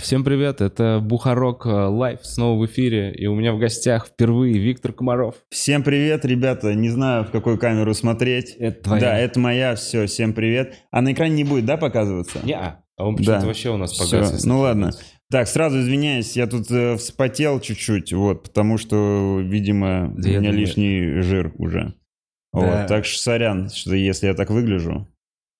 Всем привет, это Бухарок Лайв снова в эфире, и у меня в гостях впервые Виктор Комаров. Всем привет, ребята, не знаю, в какую камеру смотреть. Это твоя. Да, это моя, все, всем привет. А на экране не будет, да, показываться? Не, -а. он почему-то да. вообще у нас погас. Ну ладно. Так, сразу извиняюсь, я тут э, вспотел чуть-чуть, вот, потому что, видимо, да у меня думаю... лишний жир уже. Да. Вот, так что сорян, что если я так выгляжу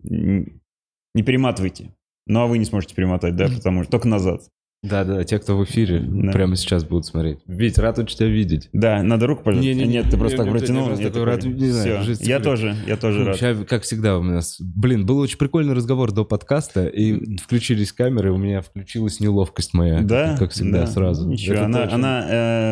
не перематывайте. Ну, а вы не сможете перемотать, да, потому что только назад. Да-да, те, кто в эфире, Да. прямо сейчас будут смотреть. Вить, рад очень тебя видеть. Да, надо руку пожать? Не-не-не, Нет, ты просто я так протянул. я такой рад, не знаю, жизнь я тоже, я тоже рад. Сейчас, как всегда, у нас... Блин, был очень прикольный разговор до подкаста, и включились камеры, у меня включилась неловкость моя. Да? Как всегда, Да. сразу. Ничего, Это она, она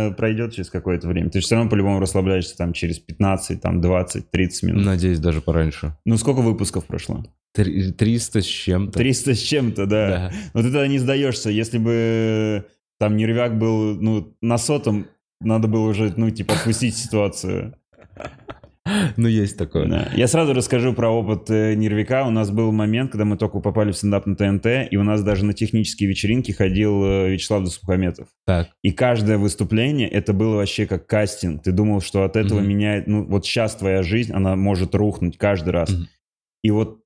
э, пройдет через какое-то время. Ты же все равно по-любому расслабляешься там через 15, там 20, 30 минут. Надеюсь, даже пораньше. Ну, сколько выпусков прошло? Три- 300 с чем-то. 300 с чем-то, да. Да. Но ты тогда не сдаешься. Если бы там нервяк был, ну, на сотом, надо было уже, ну, типа, отпустить ситуацию. Ну, есть такое. Да. Я сразу расскажу про опыт э, нервяка. У нас был момент, когда мы только попали в стендап на ТНТ, и у нас даже на технические вечеринки ходил э, Вячеслав Досухометов. Так. И каждое выступление, это было вообще как кастинг. Ты думал, что от этого Мгм. меняет... Ну, вот сейчас твоя жизнь, она может рухнуть каждый раз. Мгм. И вот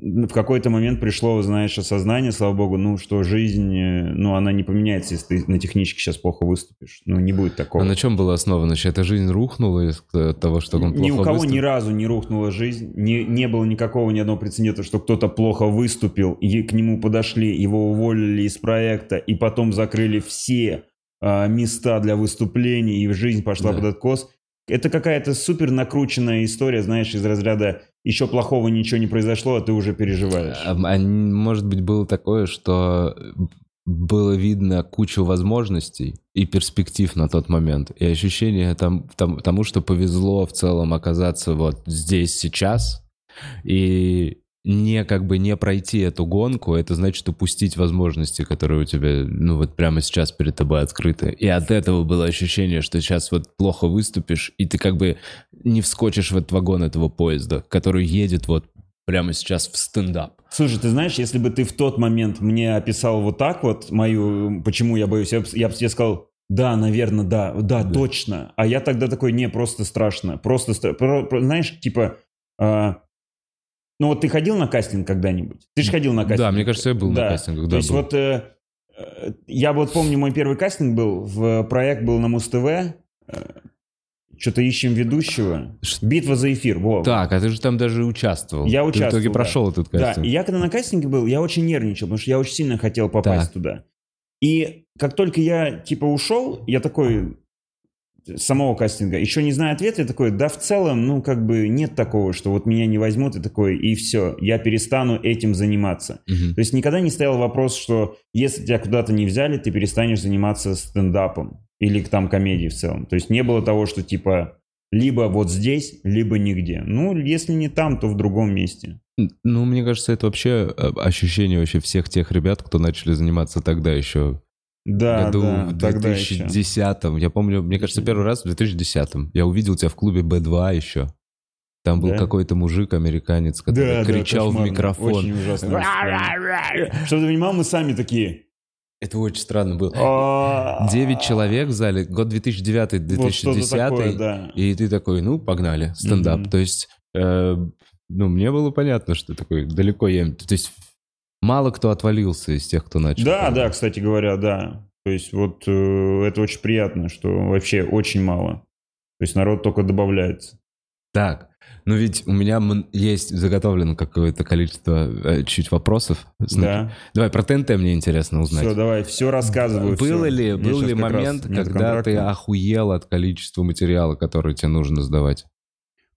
в какой-то момент пришло, знаешь, осознание, слава богу, ну, что жизнь, э, ну, она не поменяется, если ты на техничке сейчас плохо выступишь. Ну, не будет такого. А на чем было основано? Значит, эта жизнь рухнула из э, того, что он плохо Ни у кого выступил? ни разу не рухнула жизнь, не, не было никакого ни одного прецедента, что кто-то плохо выступил, и к нему подошли, его уволили из проекта, и потом закрыли все а, места для выступлений, и жизнь пошла Да. под откос. Это какая-то супер накрученная история, знаешь, из разряда еще плохого ничего не произошло, а ты уже переживаешь. А, а может быть, было такое, что было видно кучу возможностей и перспектив на тот момент, и ощущение там, там- тому, что повезло в целом оказаться вот здесь сейчас, и не как бы не пройти эту гонку, это значит упустить возможности, которые у тебя, ну вот прямо сейчас перед тобой открыты. И от этого было ощущение, что сейчас вот плохо выступишь, и ты как бы не вскочишь в этот вагон этого поезда, который едет вот прямо сейчас в стендап. Слушай, ты знаешь, если бы ты в тот момент мне описал вот так вот мою, почему я боюсь, я бы я тебе сказал, да, наверное, да, да, Да. точно. А я тогда такой, не, просто страшно, просто, стра- про- про- знаешь, типа, а, ну вот ты ходил на кастинг когда-нибудь? Ты же ходил на кастинг. Да, мне кажется, я был на кастингах, да, То есть был. вот э, э, я вот помню, мой первый кастинг был, в проект был на Муз-ТВ, что-то ищем ведущего. Битва за эфир, во. Так, а ты же там даже участвовал. Я Ты в участвовал, итоге да. прошел этот Да, кастинг. и я когда на кастинге был, я очень нервничал, потому что я очень сильно хотел попасть Так. туда. И как только я, типа, ушел, я такой, самого кастинга, еще не зная ответа, я такой, да в целом, ну, как бы нет такого, что вот меня не возьмут, и такой, и все, я перестану этим заниматься. Мгм. То есть никогда не стоял вопрос, что если тебя куда-то не взяли, ты перестанешь заниматься стендапом или там комедией в целом. То есть не было того, что типа либо вот здесь, либо нигде. Ну, если не там, то в другом месте. Ну, мне кажется, это вообще э, ощущение вообще всех тех ребят, кто начали заниматься тогда еще. Да, году да, в тогда еще. 2010 Я помню, мне кажется, первый раз в 2010 Я увидел тебя в клубе B2 еще. Там был Да? какой-то мужик, американец, который Да, да, кричал в кошмарно. микрофон. Очень ужасно. Чтобы ты понимал, мы сами такие. Это очень странно было. «А-а-а». Девять человек в зале, год 2009-2010. Вот что-то такое, да. И ты такой, ну, погнали, стендап. То есть, э, ну, мне было понятно, что такой далеко я... То есть, мало кто отвалился из тех, кто начал. Да, да, кстати говоря, да. То есть вот э, это очень приятно, что вообще очень мало. То есть народ только добавляется. Так, ну ведь у меня есть заготовлено какое-то количество э, чуть вопросов. Да. Давай про ТНТ мне интересно узнать. Все, давай, все рассказываю. Было всё. ли, Мне был ли момент, когда ты охуел от количества материала, который тебе нужно сдавать?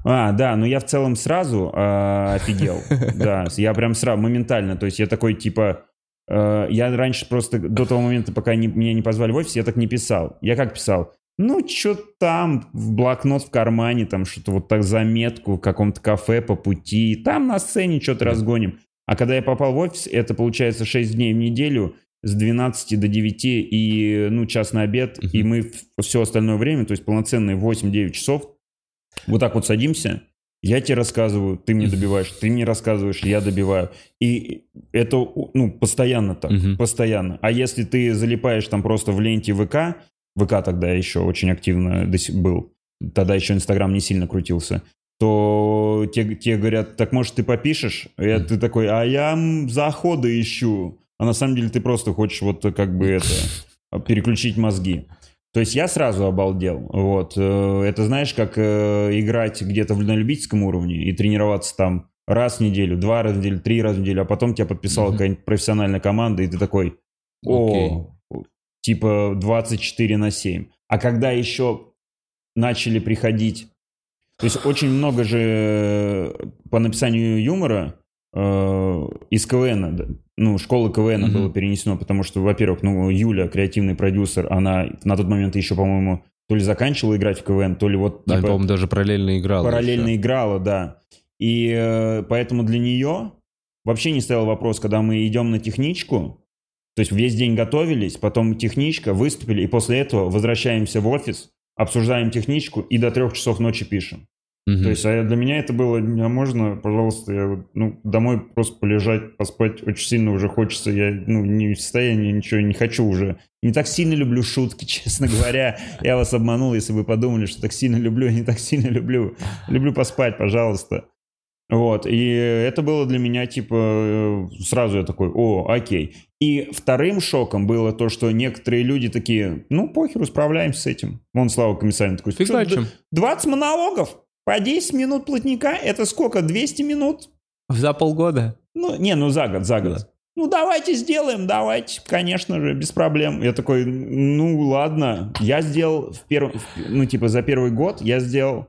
А, да, ну я в целом сразу а, офигел. Да, я прям сразу, моментально. То есть я такой, типа... э, Я раньше просто до того момента, пока не- меня не позвали в офис, я так не писал. Я как писал? Ну, что там, в блокнот в кармане, там что-то вот так заметку в каком-то кафе по пути, там на сцене что-то разгоним. А когда я попал в офис, это получается 6 дней в неделю, с 12 до 9 и, ну, час на обед, Мгм. и мы все остальное время, то есть полноценные 8-9 часов, вот так вот садимся, Я тебе рассказываю, ты мне добиваешь, ты мне рассказываешь, я добиваю. И это, ну, постоянно так, Мгм. постоянно. А если ты залипаешь там просто в ленте ВК, ВК тогда еще очень активно был, тогда еще Инстаграм не сильно крутился, то те, те говорят, так может ты попишешь? И ты такой, а я заходы ищу. А на самом деле ты просто хочешь вот как бы это, переключить мозги. То есть я сразу обалдел. Вот. Э, Это знаешь, как э, играть где-то в- на любительском уровне и тренироваться там раз в неделю, два раза в неделю, три раза в неделю, а потом тебя подписала Мгм. какая-нибудь профессиональная команда, и ты такой, о, типа 24 на 7. А когда еще начали приходить... То есть очень много же э, по написанию юмора э, из КВН, ну, школы КВН Мгм. было перенесено, потому что, во-первых, ну, Юля, креативный продюсер, она на тот момент еще, по-моему, то ли заканчивала играть в КВН, то ли вот Да, типа, по-моему, даже параллельно играл. параллельно еще. играла, да. И э, поэтому для нее вообще не стоял вопрос, когда мы идем на техничку, то есть весь день готовились, потом техничка, выступили, и после этого возвращаемся в офис, обсуждаем техничку и до трех часов ночи пишем. Мгм. То есть а для меня это было, а можно, пожалуйста, я вот, ну, домой просто полежать, поспать очень сильно уже хочется, я ну, не в состоянии, ничего не хочу уже. Не так сильно люблю шутки, честно говоря. Я вас обманул, если вы подумали, что так сильно люблю, я не так сильно люблю. Люблю поспать, пожалуйста. Вот, и это было для меня, типа, э, сразу я такой, о, окей. И вторым шоком было то, что некоторые люди такие, ну, похеру, справляемся с этим. Вон Слава Комиссарин такой, «Чё, Фигачим. 20 монологов по 10 минут плотника, это сколько, 200 минут? За полгода? Ну, не, ну за год, за год. Да. Ну, давайте сделаем, давайте, конечно же, без проблем. Я такой, ну, ладно. Я сделал в первом, ну, типа, за первый год я сделал,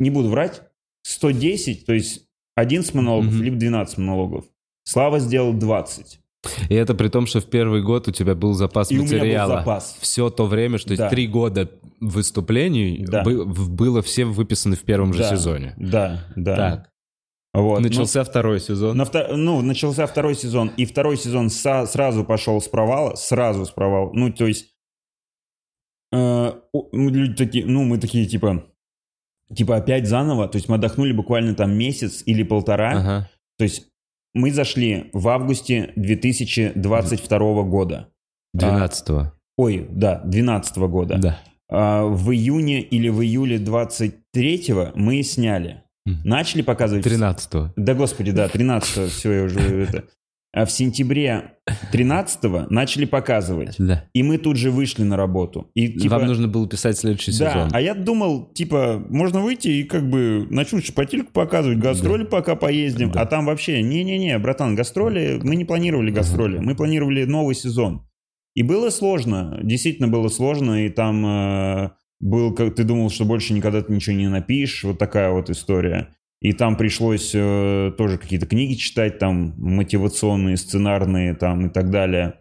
не буду врать, 110, то есть 11 монологов, Мгм. либо 12 монологов. Слава сделал 20. И это при том, что в первый год у тебя был запас И меня был материала. запас. Все то время, что Да. три года выступлений Да. было все выписаны в первом же Да, сезоне. Да, да. Так, Вот. ну, начался второй сезон. На втор- Ну, начался второй сезон, и второй сезон са- сразу пошел с провала, сразу с провала. Ну, то есть, э, люди такие, ну, мы такие, типа, типа опять заново, то есть мы отдохнули буквально там месяц или полтора, Ага. то есть мы зашли в августе 2022 года. 12-го. Ой, да, 2012 года. Да. А, в июне или в июле 23 мы сняли. Начали показывать... 13-го. Да, господи, да, 13 все, я уже это. А в сентябре 13 начали показывать. Да. И мы тут же вышли на работу. И типа... Вам нужно было писать следующий да, сезон. а я думал, типа, можно выйти и как бы начнут шпательку показывать, гастроли пока поездим, Да. а там вообще, не-не-не, братан, гастроли, мы не планировали гастроли, мы планировали новый сезон. И было сложно, действительно было сложно, и там э, был, как ты думал, что больше никогда ты ничего не напишешь, вот такая вот история. И там пришлось э, тоже какие-то книги читать, там мотивационные, сценарные, там и так далее.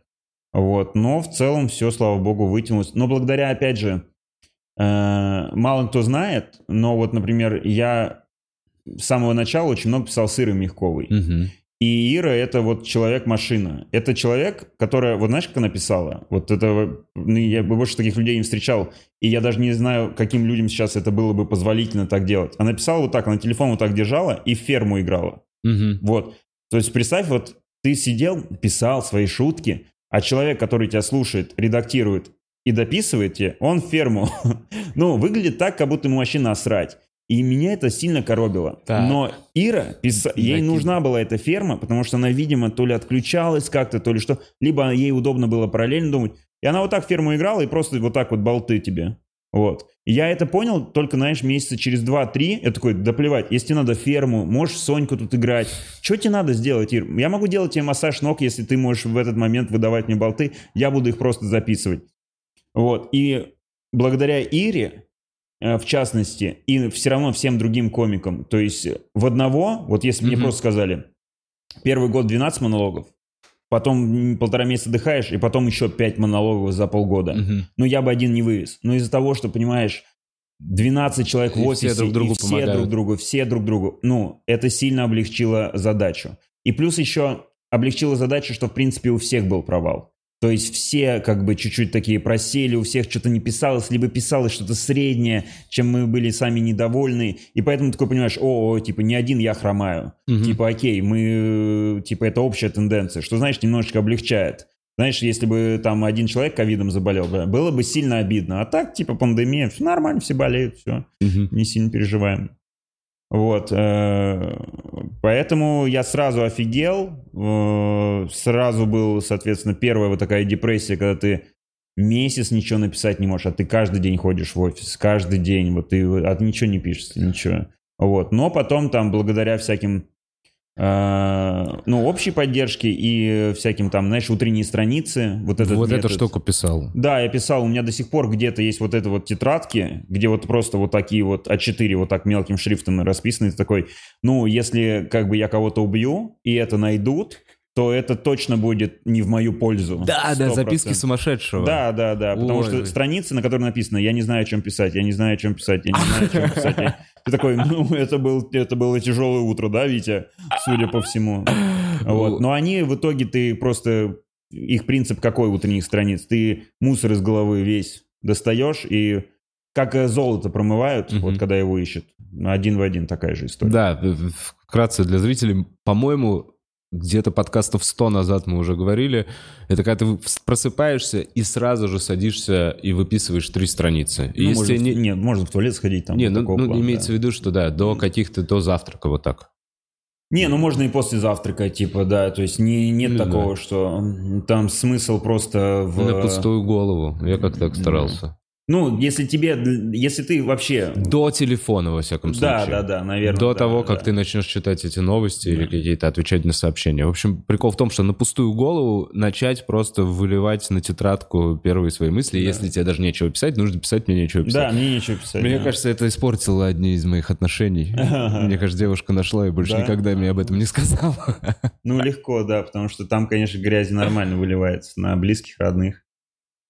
Вот, но в целом все, слава богу, вытянулось. Но благодаря, опять же, э, мало кто знает, но вот, например, я с самого начала очень много писал с Ирой Мягковой. Мгм. И Ира это вот человек-машина. Это человек, которая, вот знаешь, как она писала? Вот это, ну, я бы больше таких людей не встречал. И я даже не знаю, каким людям сейчас это было бы позволительно так делать. Она писала вот так, она телефон вот так держала и в ферму играла. Мгм. Вот. То есть представь, вот ты сидел, писал свои шутки, а человек, который тебя слушает, редактирует и дописывает тебе, он в ферму. ну, выглядит так, как будто ему вообще насрать. И меня это сильно коробило. Так. Но Ира, писа- ей нужна была эта ферма, потому что она, видимо, то ли отключалась как-то, то ли что, либо ей удобно было параллельно думать. И она вот так ферму играла и просто вот так вот болты тебе. Вот. И Я это понял только, знаешь, месяца через 2-3. Я такой, да плевать, если тебе надо ферму, можешь Соньку тут играть. Что тебе надо сделать, Ир? Я могу делать тебе массаж ног, если ты можешь в этот момент выдавать мне болты. Я буду их просто записывать. Вот. И благодаря Ире, в частности, и все равно всем другим комикам, то есть в одного, вот если бы мне просто сказали, первый год 12 монологов, потом полтора месяца отдыхаешь, и потом еще 5 монологов за полгода Мгм. ну, я бы один не вывез. Но из-за того, что, понимаешь, 12 человек в И офисе, все друг другу и все помогают. друг другу, все друг другу, ну, это сильно облегчило задачу. И плюс еще облегчило задачу, что, в принципе, у всех был провал. То есть все как бы чуть-чуть такие просели, у всех что-то не писалось, либо писалось что-то среднее, чем мы были сами недовольны. И поэтому такой понимаешь, о, типа не один я хромаю. Мгм. Типа окей, мы, типа это общая тенденция, что, знаешь, немножечко облегчает. Знаешь, если бы там один человек ковидом заболел, было бы сильно обидно. А так, типа пандемия, все нормально, все болеют, все, Мгм. не сильно переживаем. Вот, э, поэтому я сразу офигел, э, сразу был, соответственно, первая вот такая депрессия, когда ты месяц ничего написать не можешь, а ты каждый день ходишь в офис, каждый день, вот ты, ты ничего не пишешь, ничего. Вот, но потом там благодаря всяким ну, общей поддержке и всяким там, знаешь, утренние страницы, вот этот Вот эту метод. штуку писал. Да, я писал, у меня до сих пор где-то есть вот это вот тетрадки, где вот просто вот такие вот А4 вот так мелким шрифтом расписаны. Ты такой, ну, если как бы я кого-то убью, и это найдут, то это точно будет не в мою пользу. Да, да, 100%. записки сумасшедшего. Да, да, да, потому Ой. что страницы, на которой написано, я не знаю, о чем писать, я не знаю, о чем писать, я не знаю, о чем писать. Ты такой, ну, это, был, это было тяжелое утро, да, Витя, судя по всему. Вот. Но они в итоге ты просто... Их принцип какой утренних страниц? Ты мусор из головы весь достаешь и как э, золото промывают, Мгм. вот когда его ищут. Один в один такая же история. Да, вкратце для зрителей, по-моему, где-то подкастов 100 назад мы уже говорили, это когда ты просыпаешься и сразу же садишься и выписываешь три страницы. Ну, если можно в- не... Нет, можно в туалет сходить там. не, ну, ну, плана, имеется да. в виду, что да, до каких-то, до завтрака вот так. Не, ну можно и после завтрака, типа, да, то есть не, нет Ну, такого, что м, там смысл просто в... На пустую голову. Я как так старался. Ну, если тебе, если ты вообще... До телефона, во всяком Да, случае. да, да, наверное. До да, того, да. как ты начнешь читать эти новости или какие-то отвечать на сообщения. В общем, прикол в том, что на пустую голову начать просто выливать на тетрадку первые свои мысли. Да. Если тебе даже нечего писать, нужно писать, мне нечего писать. Да, мне нечего писать. Мне да. кажется, это испортило одни из моих отношений. Мне кажется, девушка нашла и больше Да? никогда мне об этом не сказала. Ну, легко, да, потому что там, конечно, грязи нормально выливается на близких, родных.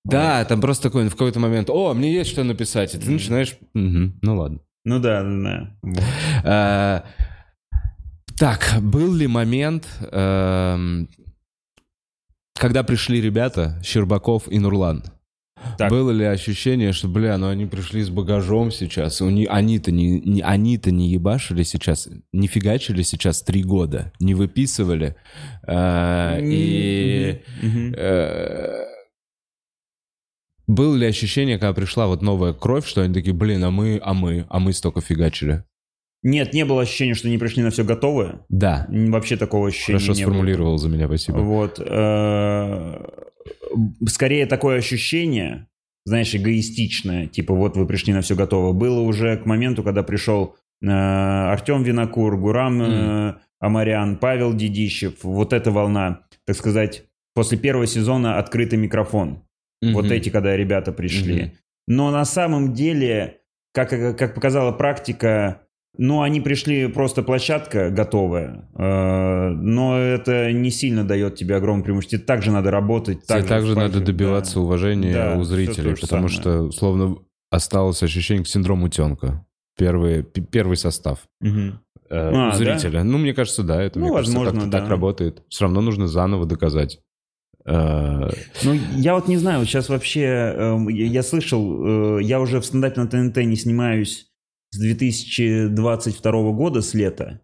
Да, там просто такой в какой-то момент, о, мне есть что написать. И ты начинаешь, «Мгм, ну ладно. Ну да, да, да. Вот. А, Так, был ли момент, эм, когда пришли ребята, Щербаков и Нурлан? Так. Было ли ощущение, что, бля, ну они пришли с багажом сейчас, у ни- они-то не, не- они-то не ебашили сейчас, не фигачили сейчас три года, не выписывали, э, и Мгм. э, было ли ощущение, когда пришла вот новая кровь, что они такие, блин, а мы, а мы, а мы столько фигачили? Нет, не было ощущения, что они пришли на все готовое. Да, Вообще такого ощущения хорошо не было. сформулировал за меня, спасибо. Вот. э, Скорее такое ощущение, знаешь, эгоистичное, типа вот вы пришли на все готово, было уже к моменту, когда пришел э, Артем Винокур, Гурам э, Амарян, Павел Дедищев, вот эта волна, так сказать, после первого сезона открытый микрофон. Вот Мгм. эти, когда ребята пришли. Мгм. Но на самом деле, как, как показала практика, ну, они пришли просто площадка готовая, э, но это не сильно дает тебе огромное преимущество. Также надо работать. Также также надо добиваться да. уважения Да, у зрителей, потому самое. что, словно, осталось ощущение к синдрому утенка. Первый, первый состав Мгм. э, А, у да? зрителя. Ну, мне кажется, да, это Ну, мне кажется, возможно, как-то да. так работает. Все равно нужно заново доказать. Э, Ну, я вот не знаю, сейчас вообще, эм, я, слышал, э, я уже в стандарте на ТНТ не снимаюсь с 2022 года, с лета.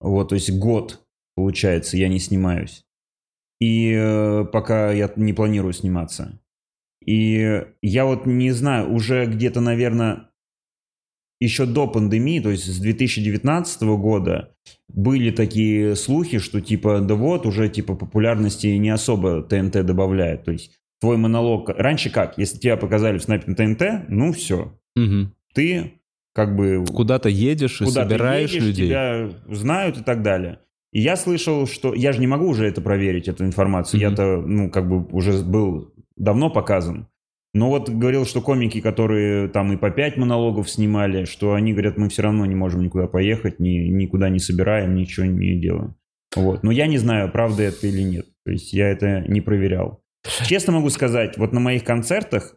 Вот, то есть год, получается, я не снимаюсь. И э, пока я не планирую сниматься. И я вот не знаю, уже где-то, наверное, еще до пандемии, то есть с 2019 года, были такие слухи, что типа, да вот, уже типа популярности не особо ТНТ добавляет. То есть твой монолог... Раньше как? Если тебя показали в снайпе на ТНТ, ну все. мгм. Ты как бы Куда-то едешь и куда собираешь едешь, людей. тебя знают и так далее. И я слышал, что... Я же не могу уже это проверить, эту информацию. Мгм. Я-то, ну, как бы уже был давно показан. Но вот говорил, что комики, которые там и по пять монологов снимали, что они говорят, мы все равно не можем никуда поехать, ни, никуда не собираем, ничего не делаем. Вот. Но я не знаю, правда это или нет. То есть я это не проверял. Честно могу сказать, вот на моих концертах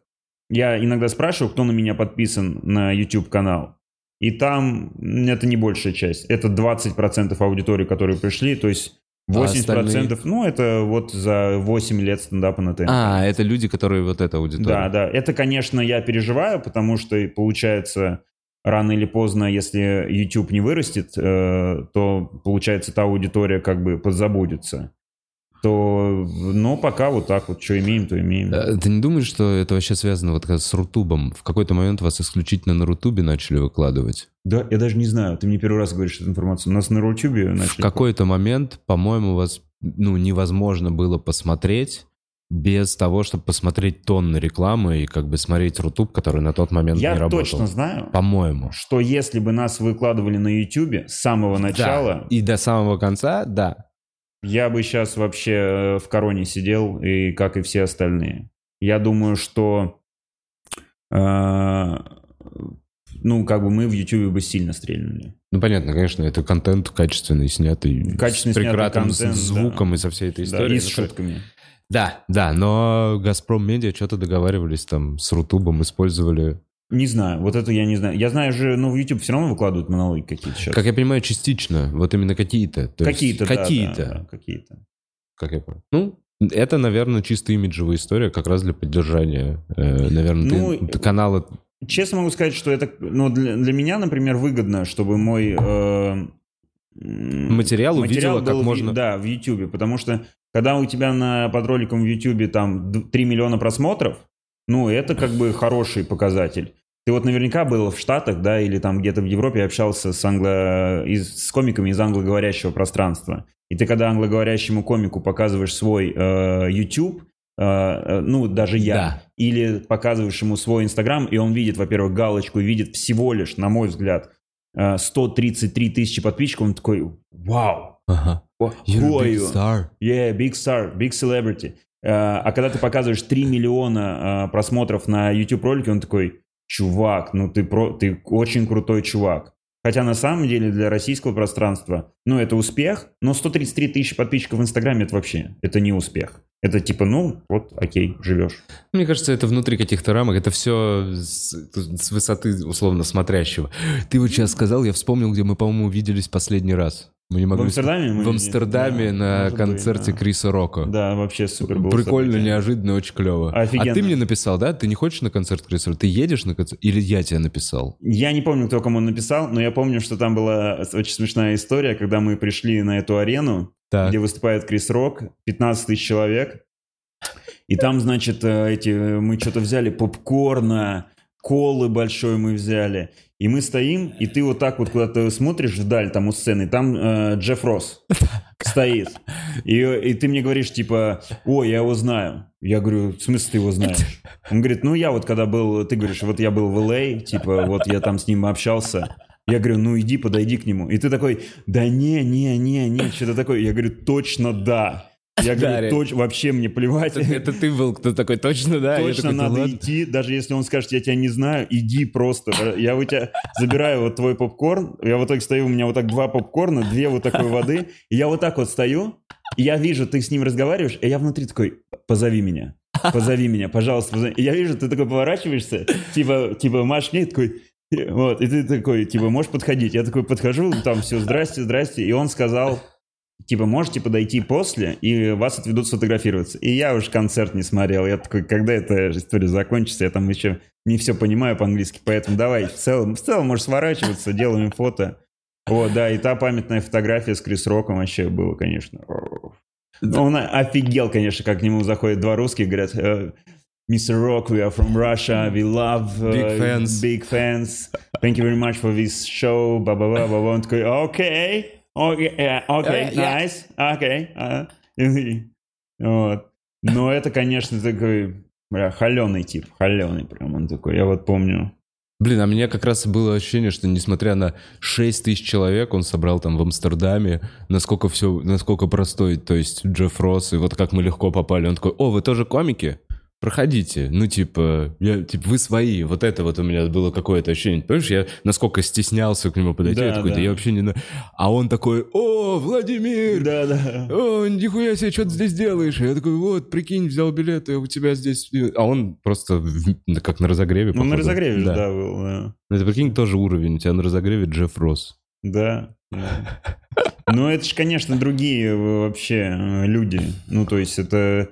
я иногда спрашиваю, кто на меня подписан на YouTube-канал. И там это не большая часть. Это 20% аудитории, которые пришли. То есть 80%, остальные? ну, это вот за 8 лет стендапа на ТНТ. А, это люди, которые вот эта аудитория. Да, да. Это, конечно, я переживаю, потому что получается рано или поздно, если YouTube не вырастет, э, то получается та аудитория как бы подзабудется. То, но пока вот так вот, что имеем, то имеем. Э, Ты не думаешь, что это вообще связано вот с Рутубом? В какой-то момент вас исключительно на Рутубе начали выкладывать. Да, я даже не знаю. Ты мне первый раз говоришь эту информацию. У нас на Рутюбе В начали... какой-то момент, по-моему, вас ну, невозможно было посмотреть без того, чтобы посмотреть тонны рекламы и как бы смотреть Рутуб, который на тот момент Я не работал. точно знаю, По-моему. что если бы нас выкладывали на Ютубе с самого начала, Да. И до самого конца, да. Я бы сейчас вообще э, в короне сидел, и как и все остальные. Я думаю, что э, ну, как бы мы в Ютубе бы сильно стрельнули. Ну, понятно, конечно, это контент качественный, снятый Качественно с прекрасным контент, звуком да. и со всей этой Да, историей. и с Ну, шутками. Да, да, но Газпром Медиа что-то договаривались там с Рутубом, использовали. Не знаю, вот это я не знаю. Я знаю же, ну, в YouTube все равно выкладывают монологи какие-то сейчас. Как я понимаю, частично. Вот именно какие-то. Какие-то, да, Какие-то. да, да, какие-то. Как я понял. Ну, это, наверное, чисто имиджевая история, как раз для поддержания, э, наверное, Ну, ты- канала. Честно могу сказать, что это, ну, для, для меня, например, выгодно, чтобы мой э, м, Материал увидела как был можно- да, в YouTube, потому что когда у тебя на, под роликом в YouTube там д- 3 миллиона просмотров, ну, это как бы хороший показатель. Ты вот наверняка был в Штатах, да, или там где-то в Европе общался с, англо... из- с комиками из англоговорящего пространства. И ты когда англоговорящему комику показываешь свой э, YouTube, э, э, ну, даже я, Да. или показываешь ему свой Инстаграм, и он видит, во-первых, галочку, и видит всего лишь, на мой взгляд, э, 133 тысячи подписчиков, он такой, вау, Ага. You're a big star. Yeah, big star, big celebrity. Э, А когда ты показываешь 3 миллиона э, просмотров на YouTube ролике, он такой, чувак, ну ты, про, ты очень крутой чувак. Хотя на самом деле для российского пространства, ну это успех, но 133 тысячи подписчиков в Инстаграме это вообще, это не успех. Это типа, ну вот, окей, живешь. Мне кажется, это внутри каких-то рамок, это все с, с высоты условно смотрящего. Ты вот сейчас сказал, я вспомнил, где мы, по-моему, виделись последний раз. Мы не В могли... Амстердаме? мы В Амстердаме да, на может быть, концерте да. Криса Рока. Да, вообще супер было. Прикольно, событие. неожиданно, очень клево. Офигенно. А ты мне написал, да? Ты не хочешь на концерт Криса Рока? Ты едешь на концерт? Или я тебе написал? Я не помню, кто кому написал, но я помню, что там была очень смешная история, когда мы пришли на эту арену, Так. где выступает Крис Рок, 15 тысяч человек. И там, значит, э, эти, мы что-то взяли попкорна, колы большой мы взяли. И мы стоим, и ты вот так вот куда-то смотришь вдаль там у сцены, там э, Джефф Росс стоит. И, и ты мне говоришь, типа, о, я его знаю. Я говорю, в смысле ты его знаешь? Он говорит, ну я вот когда был, ты говоришь, вот я был в Л.А., типа, вот я там с ним общался. Я говорю, ну иди, подойди к нему. И ты такой, да не, не, не, не, что-то такое. Я говорю, точно да. Я говорю, точ, вообще мне плевать. Это ты был, кто такой, точно, да? Точно такой, «Да надо ладно». идти, даже если он скажет, я тебя не знаю, иди просто. Я у тебя забираю вот твой попкорн, я в итоге стою, у меня вот так два попкорна, две вот такой воды, и я вот так вот стою, и я вижу, ты с ним разговариваешь, и я внутри такой, позови меня, позови меня, пожалуйста, позови. И я вижу, ты такой поворачиваешься, типа, типа Маш мне такой, вот, и ты такой, типа, можешь подходить? Я такой подхожу, там все, здрасте, здрасте, и он сказал, типа, можете подойти после, и вас отведут сфотографироваться. И я уж концерт не смотрел. Я такой, когда эта история закончится, я там еще не все понимаю по-английски, поэтому давай, в целом, в целом можешь сворачиваться, делаем фото. Вот, да, и та памятная фотография с Крис Роком вообще было, конечно. Он офигел, конечно, как к нему заходят два русских, говорят, э, Mr. Rock, we are from Russia, we love uh, Big fans. big fans. Thank you very much for this show, ба-ба-ба, ба Он такой, окей, э, окей, Э, я- nice, окей. а». Вот. Но это, конечно, такой, бля, холеный тип, холеный прям он такой. Я вот помню. Блин, а мне как раз было ощущение, что несмотря на 6 тысяч человек, он собрал там в Амстердаме, насколько все, насколько простой, то есть Джефф Росс, и вот как мы легко попали. Он такой, о, вы тоже комики? Проходите. Ну, типа, я, типа, вы свои. Вот это вот у меня было какое-то ощущение. Понимаешь, я насколько стеснялся к нему подойти, Да, я такой, да. да. я вообще не... на-». А он такой, о, Владимир! Да, да. О, нихуя себе, что ты здесь делаешь? Я такой, вот, прикинь, взял билет, и у тебя здесь... А он просто как на разогреве, Ну, на походу. разогреве же, да, был, да. Ну, Это, прикинь, тоже уровень. У тебя на разогреве Джефф Росс. Да. Ну, это же, конечно, другие э, вообще э, люди. Ну, то есть это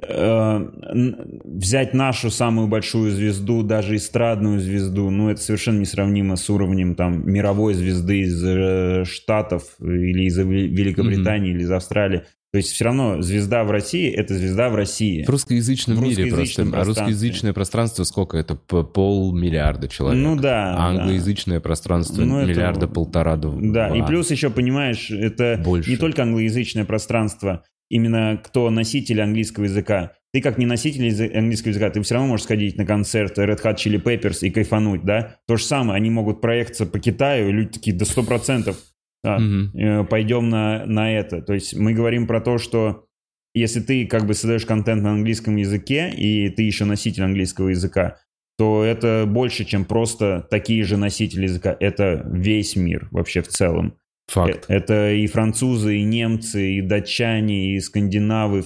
взять нашу самую большую звезду, даже эстрадную звезду, ну, это совершенно несравнимо с уровнем там мировой звезды из Штатов или из Великобритании mm-hmm. или из Австралии. То есть все равно звезда в России — это звезда в России. В русскоязычном в мире просто. А русскоязычное пространство сколько? Это полмиллиарда человек. Ну да. А англоязычное да. пространство ну, миллиарда это... полтора. Да, и плюс еще, понимаешь, это Больше. не только англоязычное пространство, именно кто носитель английского языка. Ты как не носитель английского языка, ты все равно можешь сходить на концерт Red Hot Chili Peppers и кайфануть, да? То же самое, они могут проехаться по Китаю, и люди такие, до сто процентов угу. пойдем на, на это. То есть мы говорим про то, что если ты как бы создаешь контент на английском языке, и ты еще носитель английского языка, то это больше, чем просто такие же носители языка. Это весь мир вообще в целом. Факт. Э, это и французы, и немцы, и датчане, и скандинавы,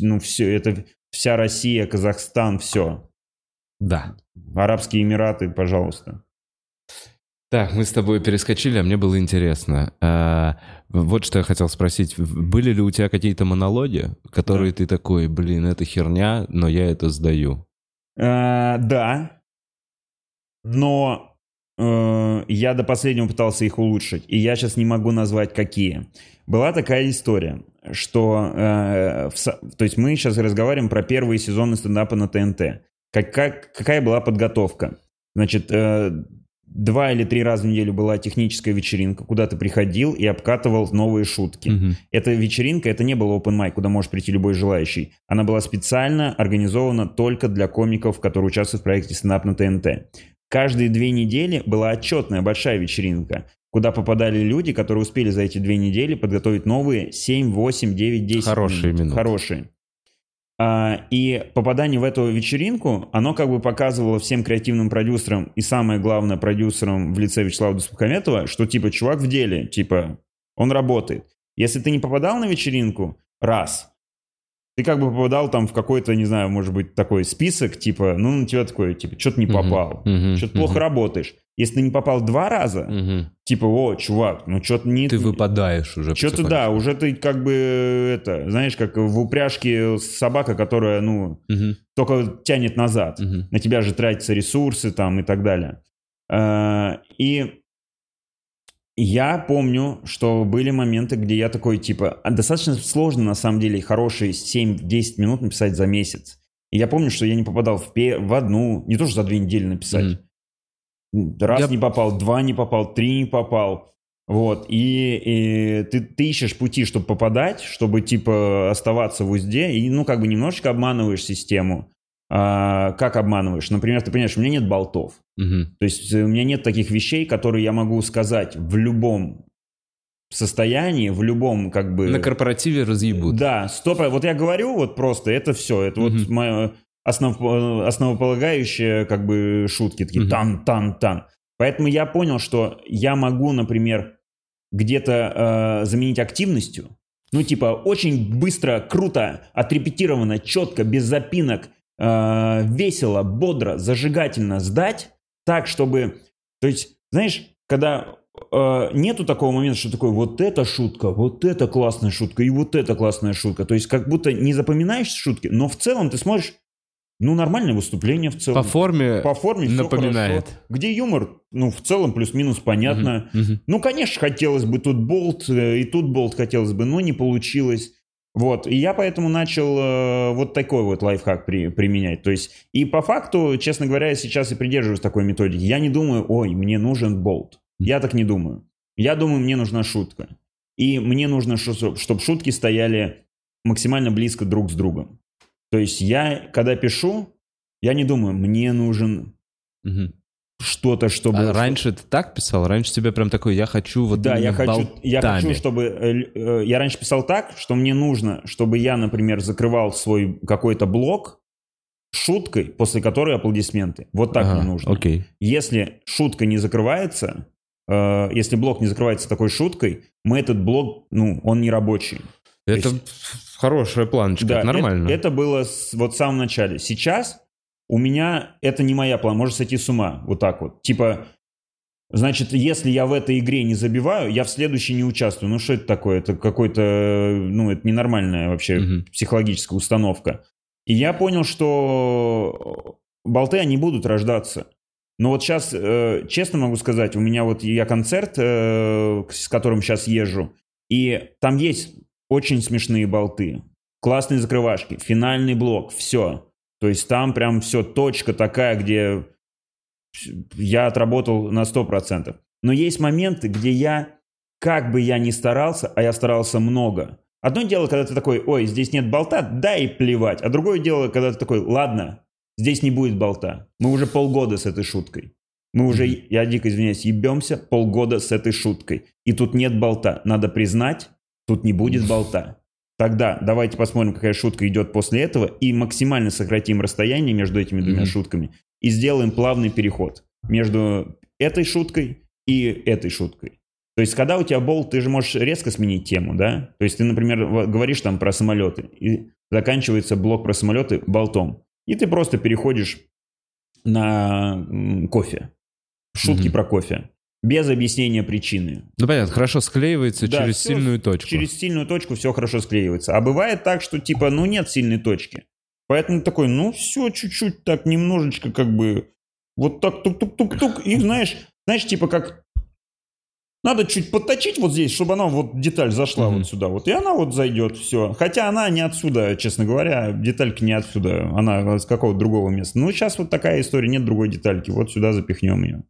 ну все, это вся Россия, Казахстан, все. Да. Арабские Эмираты, пожалуйста. Так, мы с тобой перескочили, а мне было интересно. А, вот что я хотел спросить. Были ли у тебя какие-то монологи, которые да. ты такой, блин, это херня, но я это сдаю? А, да. Но я до последнего пытался их улучшить, и я сейчас не могу назвать какие. Была такая история, что... Э, в, то есть мы сейчас разговариваем про первые сезоны стендапа на ТНТ. Как, как, какая была подготовка? Значит, э, два или три раза в неделю была техническая вечеринка, куда ты приходил и обкатывал новые шутки. Угу. Эта вечеринка, это не был open mic, куда может прийти любой желающий. Она была специально организована только для комиков, которые участвуют в проекте стендап на ТНТ. Каждые две недели была отчетная большая вечеринка, куда попадали люди, которые успели за эти две недели подготовить новые 7, 8, 9, 10 Хорошие минут. минуты. Хорошие. А, и попадание в эту вечеринку, оно как бы показывало всем креативным продюсерам и самое главное продюсерам в лице Вячеслава Дуспухометова, что типа чувак в деле, типа он работает. Если ты не попадал на вечеринку раз, ты как бы попадал там в какой-то, не знаю, может быть, такой список, типа, ну, на тебя такое, типа, что-то не попал, uh-huh, что-то uh-huh. плохо работаешь. Если ты не попал два раза, uh-huh. типа, о, чувак, ну, что-то не... Ты выпадаешь уже. Что-то, да, уже ты как бы, это, знаешь, как в упряжке собака, которая, ну, uh-huh. только тянет назад. Uh-huh. На тебя же тратятся ресурсы там и так далее. А, и я помню, что были моменты, где я такой, типа, «А достаточно сложно, на самом деле, хорошие 7-10 минут написать за месяц. И я помню, что я не попадал в, пе- в одну, не то что за две недели написать. Mm. Раз я... не попал, два не попал, три не попал. Вот, и, и ты, ты ищешь пути, чтобы попадать, чтобы, типа, оставаться в узде, и, ну, как бы немножечко обманываешь систему. А, как обманываешь? Например, ты понимаешь, у меня нет болтов. Угу. То есть э, у меня нет таких вещей, которые я могу сказать в любом состоянии, в любом как бы... На корпоративе разъебут. Да, стоп. Вот я говорю вот просто, это все. Это угу. вот мое основ, э, основополагающие как бы шутки. Такие угу. тан-тан-тан. Поэтому я понял, что я могу, например, где-то э, заменить активностью. Ну, типа, очень быстро, круто, отрепетировано, четко, без запинок, э, весело, бодро, зажигательно сдать, так, чтобы... То есть, знаешь, когда э, нету такого момента, что такое вот эта шутка, вот эта классная шутка и вот эта классная шутка. То есть, как будто не запоминаешь шутки, но в целом ты смотришь, ну, нормальное выступление в целом. По форме, По форме напоминает. Все хорошо. Где юмор, ну, в целом плюс-минус понятно. Угу, угу. Ну, конечно, хотелось бы тут болт, э, и тут болт хотелось бы, но не получилось. Вот, и я поэтому начал э, вот такой вот лайфхак при, применять. То есть, и по факту, честно говоря, я сейчас и придерживаюсь такой методики. Я не думаю, ой, мне нужен болт. Я так не думаю. Я думаю, мне нужна шутка. И мне нужно, чтобы шутки стояли максимально близко друг с другом. То есть я, когда пишу, я не думаю, мне нужен угу что-то, чтобы... А раньше ты так писал? Раньше тебе прям такой, я хочу вот Да, я хочу, я хочу, чтобы... Э, э, я раньше писал так, что мне нужно, чтобы я, например, закрывал свой какой-то блок шуткой, после которой аплодисменты. Вот так ага, мне нужно. Окей. Если шутка не закрывается, э, если блок не закрывается такой шуткой, мы этот блок, ну, он не рабочий. Это есть, хорошая планочка, да, это нормально. Это, это было с, вот в самом начале. Сейчас у меня это не моя план, может сойти с ума, вот так вот. Типа, Значит, если я в этой игре не забиваю, я в следующей не участвую. Ну, что это такое? Это какой-то, ну, это ненормальная вообще Мгм. психологическая установка. И я понял, что болты, они будут рождаться. Но вот сейчас, э, честно могу сказать, у меня вот я концерт, э, с которым сейчас езжу, и там есть очень смешные болты, классные закрывашки, финальный блок, все. То есть там прям все, точка такая, где я отработал на 100%. Но есть моменты, где я, как бы я ни старался, а я старался много. Одно дело, когда ты такой, ой, здесь нет болта, да и плевать. А другое дело, когда ты такой, ладно, здесь не будет болта. Мы уже полгода с этой шуткой. Мы уже, я дико извиняюсь, ебемся полгода с этой шуткой. И тут нет болта. Надо признать, тут не будет болта. Тогда давайте посмотрим, какая шутка идет после этого, и максимально сократим расстояние между этими двумя Мгм. шутками и сделаем плавный переход между этой шуткой и этой шуткой. То есть, когда у тебя болт, ты же можешь резко сменить тему, да? То есть, ты, например, говоришь там про самолеты, и заканчивается блок про самолеты болтом. И ты просто переходишь на кофе. Шутки Мгм. про кофе. Без объяснения причины. Ну, понятно, хорошо склеивается Да, через всё сильную точку. Через сильную точку все хорошо склеивается. А бывает так, что типа, ну нет сильной точки. Поэтому такой, ну все, чуть-чуть так, немножечко как бы, вот так тук-тук-тук-тук. И знаешь, знаешь, типа как, надо чуть подточить вот здесь, чтобы она вот деталь зашла Мгм. вот сюда вот. И она вот зайдет, все. Хотя она не отсюда, честно говоря, деталька не отсюда. Она с какого-то другого места. Ну сейчас вот такая история, нет другой детальки. Вот сюда запихнем ее.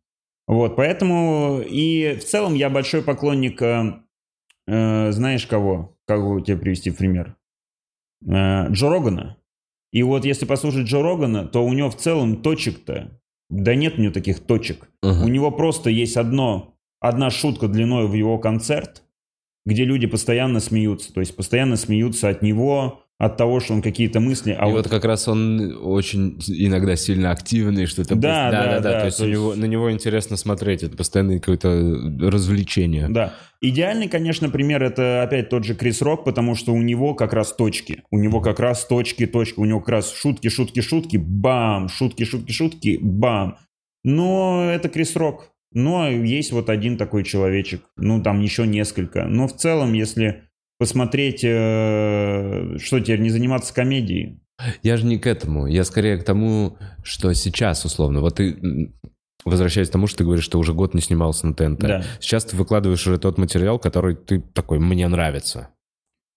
Вот, поэтому и в целом я большой поклонник, э, э, знаешь кого? Кого тебе привести в пример? Э, Джо Рогана. И вот если послушать Джо Рогана, то у него в целом точек-то, да нет у него таких точек. Ага. У него просто есть одно, одна шутка длиной в его концерт, где люди постоянно смеются. То есть постоянно смеются от него, от того, что он какие-то мысли. А и вот вот как раз он очень иногда сильно активный, что-то... Да, быстро- да, да, То есть, то у есть- него, на него интересно смотреть, это постоянное какое-то развлечение. Да. Идеальный, конечно, пример это опять тот же Крис Рок, потому что у него как раз точки. У него как раз точки, точки. У него как раз шутки, шутки, шутки, бам, шутки, шутки, шутки, бам. Но это Крис Рок. Но есть вот один такой человечек. Ну, там еще несколько. Но в целом, если посмотреть, э, что теперь, не заниматься комедией? Я же не к этому. Я скорее к тому, что сейчас, условно, вот ты... Возвращаясь к тому, что ты говоришь, что уже год не снимался на ТНТ. Да. Сейчас ты выкладываешь уже тот материал, который ты такой, мне нравится.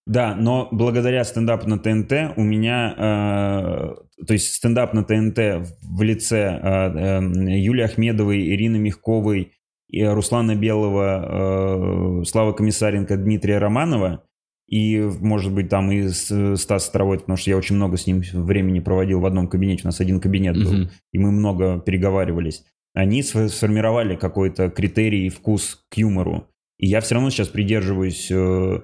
Да, но благодаря стендапу на ТНТ у меня, э, то есть стендап на ТНТ в лице э, э, Юлии Ахмедовой, Ирины Мягковой, и Руслана Белого, э, Слава Комиссаренко, Дмитрия Романова, и, может быть, там и с- Стас Старовойт, потому что я очень много с ним времени проводил в одном кабинете, у нас один кабинет был, Мгм. и мы много переговаривались. Они сф- сформировали какой-то критерий и вкус к юмору. И я все равно сейчас придерживаюсь э,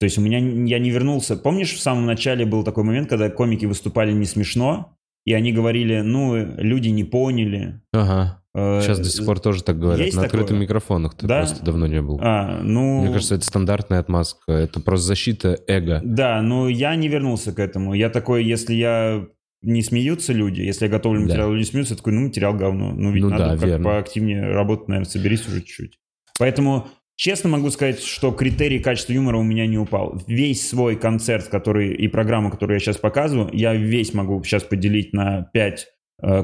то есть у меня я не вернулся. Помнишь, в самом начале был такой момент, когда комики выступали не смешно, и они говорили, ну, люди не поняли. Ага. Э, Сейчас до сих пор тоже так говорят. есть На открытых такое? микрофонах ты Да? просто давно не был. А, ну... Мне кажется, это стандартная отмазка. Это просто защита эго. Да, но я не вернулся к этому. Я такой, если я не смеются люди, если я готовлю Да. материал, люди смеются, я такой, ну, материал говно. Ну, ведь Ну надо да, как верно. поактивнее работать, наверное, соберись уже чуть-чуть. Поэтому, честно могу сказать, что критерий качества юмора у меня не упал. Весь свой концерт, который и программу, которую я сейчас показываю, я весь могу сейчас поделить на 5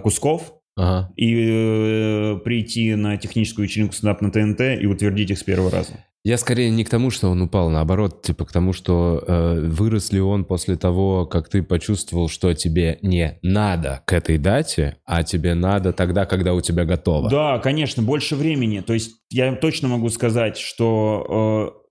кусков Ага. и э, прийти на техническую вечеринку стендап на ТНТ и утвердить их с первого раза. Я скорее не к тому, что он упал, наоборот, типа к тому, что э, вырос ли он после того, как ты почувствовал, что тебе не надо к этой дате, а тебе надо тогда, когда у тебя готово. Да, конечно, больше времени. То есть я точно могу сказать, что э,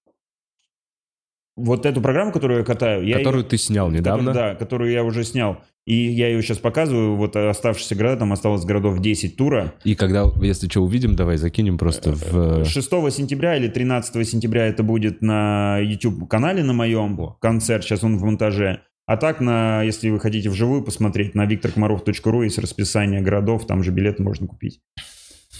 вот эту программу, которую я катаю, я Которую её- ты снял недавно. которую- да, которую я уже снял. И я ее сейчас показываю. Вот оставшиеся города, там осталось городов 10 тура. И когда, если что, увидим, давай закинем просто в... 6 сентября или 13 сентября это будет на YouTube-канале на моем О. концерт, сейчас он в монтаже. А так, на, если вы хотите вживую посмотреть, на викторкомаров.ру есть расписание городов, там же билеты можно купить.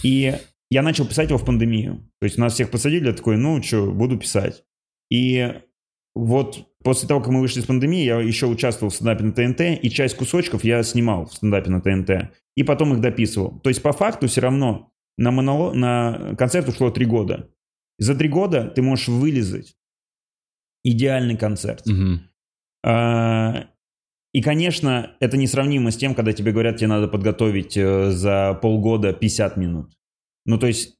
И я начал писать его в пандемию. То есть нас всех посадили, я такой, ну что, буду писать. И вот после того, как мы вышли из пандемии, я еще участвовал в стендапе на ТНТ, и часть кусочков я снимал в стендапе на ТНТ, и потом их дописывал. То есть по факту все равно на, монолог, на концерт ушло три года. За три года ты можешь вылезать идеальный концерт. Мгм. А, И, конечно, это несравнимо с тем, когда тебе говорят, тебе надо подготовить э, за полгода 50 минут. Ну, то есть,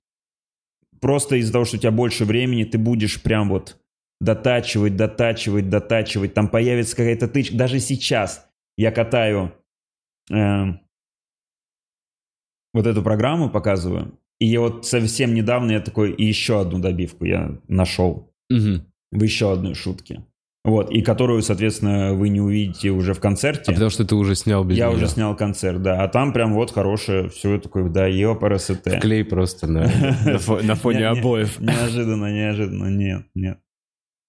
просто из-за того, что у тебя больше времени, ты будешь прям вот дотачивать, дотачивать, дотачивать. Там появится какая-то тычка. Даже сейчас я катаю э, вот эту программу, показываю. И я вот совсем недавно я такой, и еще одну добивку я нашел Мгм. в еще одной шутке. Вот, и которую, соответственно, вы не увидите уже в концерте. А потому что ты уже снял без Я неё. уже снял концерт, да. А там прям вот хорошее, все такое, да, ЕОПРСТ. Клей просто на, на фо- на фоне Не- не- обоев. Неожиданно, неожиданно, нет, нет.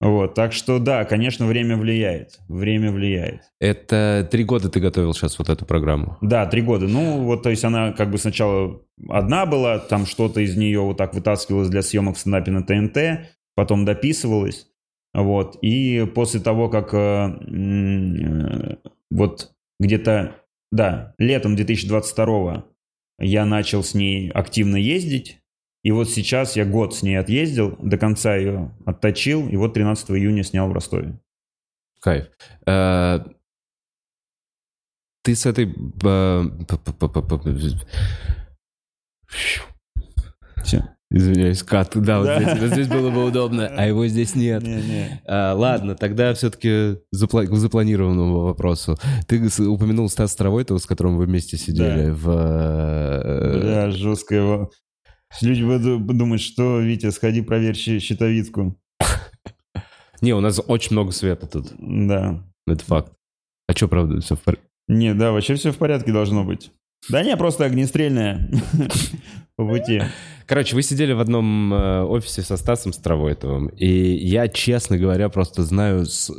Вот, так что да, конечно, время влияет. Время влияет. Это три года ты готовил сейчас вот эту программу. Да, три года. Ну, вот, то есть она как бы сначала одна была, там что-то из нее вот так вытаскивалось для съемок в стендапе на ТНТ, потом дописывалось. Вот. И после того, как э, э, вот где-то, да, летом 2022 я начал с ней активно ездить. И вот сейчас я год с ней отъездил, до конца ее отточил, и вот 13 июня снял в Ростове. Кайф. Э, Ты с этой... э, Все. Извиняюсь, кат. Да, вот Да. здесь, здесь было бы удобно, а его здесь нет. Не-не. А, ладно, тогда все-таки к запланированному вопросу. Ты упомянул Стаса Травойтова, с которым вы вместе сидели Да. в... Бля, жестко его. Люди будут думать, что, Витя, сходи, проверь щи- щитовидку. Не, у нас очень много света тут. Да. Это факт. А что, правда, все в порядке? Не, да, вообще все в порядке должно быть. Да не, просто огнестрельная по пути. Короче, вы сидели в одном э, офисе со Стасом Стравойтовым, и я, честно говоря, просто знаю с-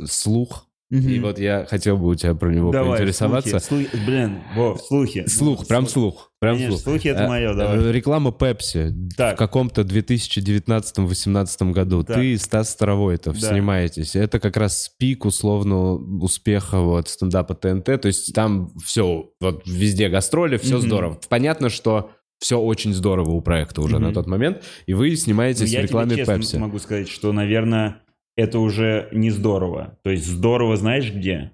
слух, и вот я хотел бы у тебя про него Давай, поинтересоваться. слухи, слухи. Блин, Вов, слухи. Слух, прям слух. Прям Конечно, слух. слухи это Э, мое, э, давай. Реклама Пепси Так. в каком-то 2019-2018 году. Так. Ты и Стас Старовойтов Да. снимаетесь. Это как раз пик условно успеха вот стендапа ТНТ. То есть там все, вот везде гастроли, все Мгм. здорово. Понятно, что все очень здорово у проекта уже Мгм. на тот момент. И вы Ну, снимаетесь в я рекламе тебе честно Пепси. могу сказать, что, наверное, это уже не здорово. То есть здорово знаешь где?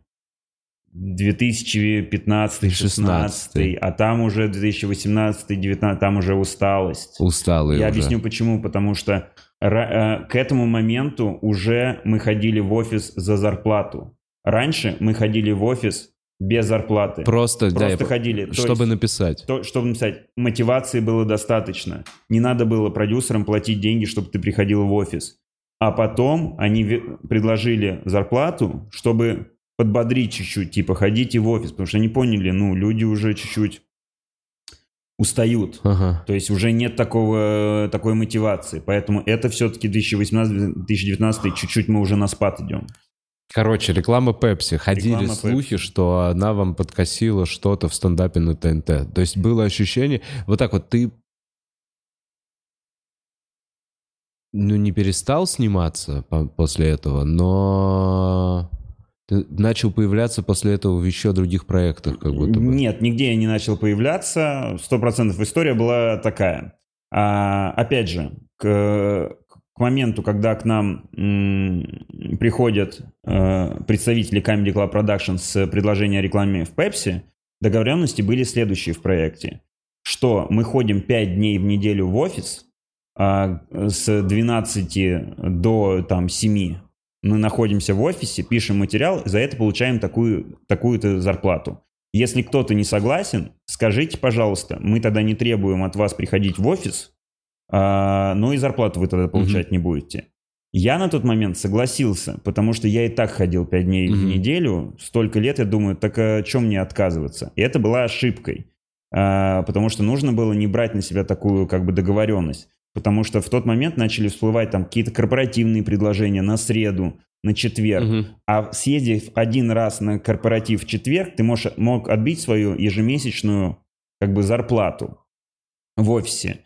2015-16, а там уже 2018-19, там уже усталость. Усталый Я уже. объясню почему. Потому что э, к этому моменту уже мы ходили в офис за зарплату. Раньше мы ходили в офис без зарплаты. Просто, да, Просто я- ходили. То чтобы есть- написать. то, чтобы написать, мотивации было достаточно. Не надо было продюсерам платить деньги, чтобы ты приходил в офис. А потом они предложили зарплату, чтобы подбодрить чуть-чуть, типа ходите в офис, потому что они поняли, ну, люди уже чуть-чуть устают. Ага. То есть уже нет такого, такой мотивации. Поэтому это все-таки 2018-2019, чуть-чуть мы уже на спад идем. Короче, реклама Пепси. Ходили Реклама слухи, Pepsi. что она вам подкосила что-то в стендапе на ТНТ. То есть было ощущение... Вот так вот ты... Ну, не перестал сниматься по- после этого, но... Начал появляться после этого в еще других проектах, как будто бы. Нет, нигде я не начал появляться. Сто процентов история была такая. А, опять же, к, к моменту, когда к нам приходят э, представители Comedy Club Production с предложением о рекламе в Pepsi, договоренности были следующие в проекте. Что мы ходим 5 дней в неделю в офис, а, с 12 до там, 7 мы находимся в офисе, пишем материал, за это получаем такую, такую-то зарплату. Если кто-то не согласен, скажите, пожалуйста, мы тогда не требуем от вас приходить в офис, а, но и зарплату вы тогда получать не будете. Я на тот момент согласился, потому что я и так ходил 5 дней в Мгм. неделю, столько лет, я думаю, так о чем мне отказываться? И это была ошибкой, А, потому что нужно было не брать на себя такую как бы договоренность. Потому что в тот момент начали всплывать там какие-то корпоративные предложения на среду, на четверг. Мгм. А съездив один раз на корпоратив в четверг, ты можешь, мог отбить свою ежемесячную как бы зарплату в офисе.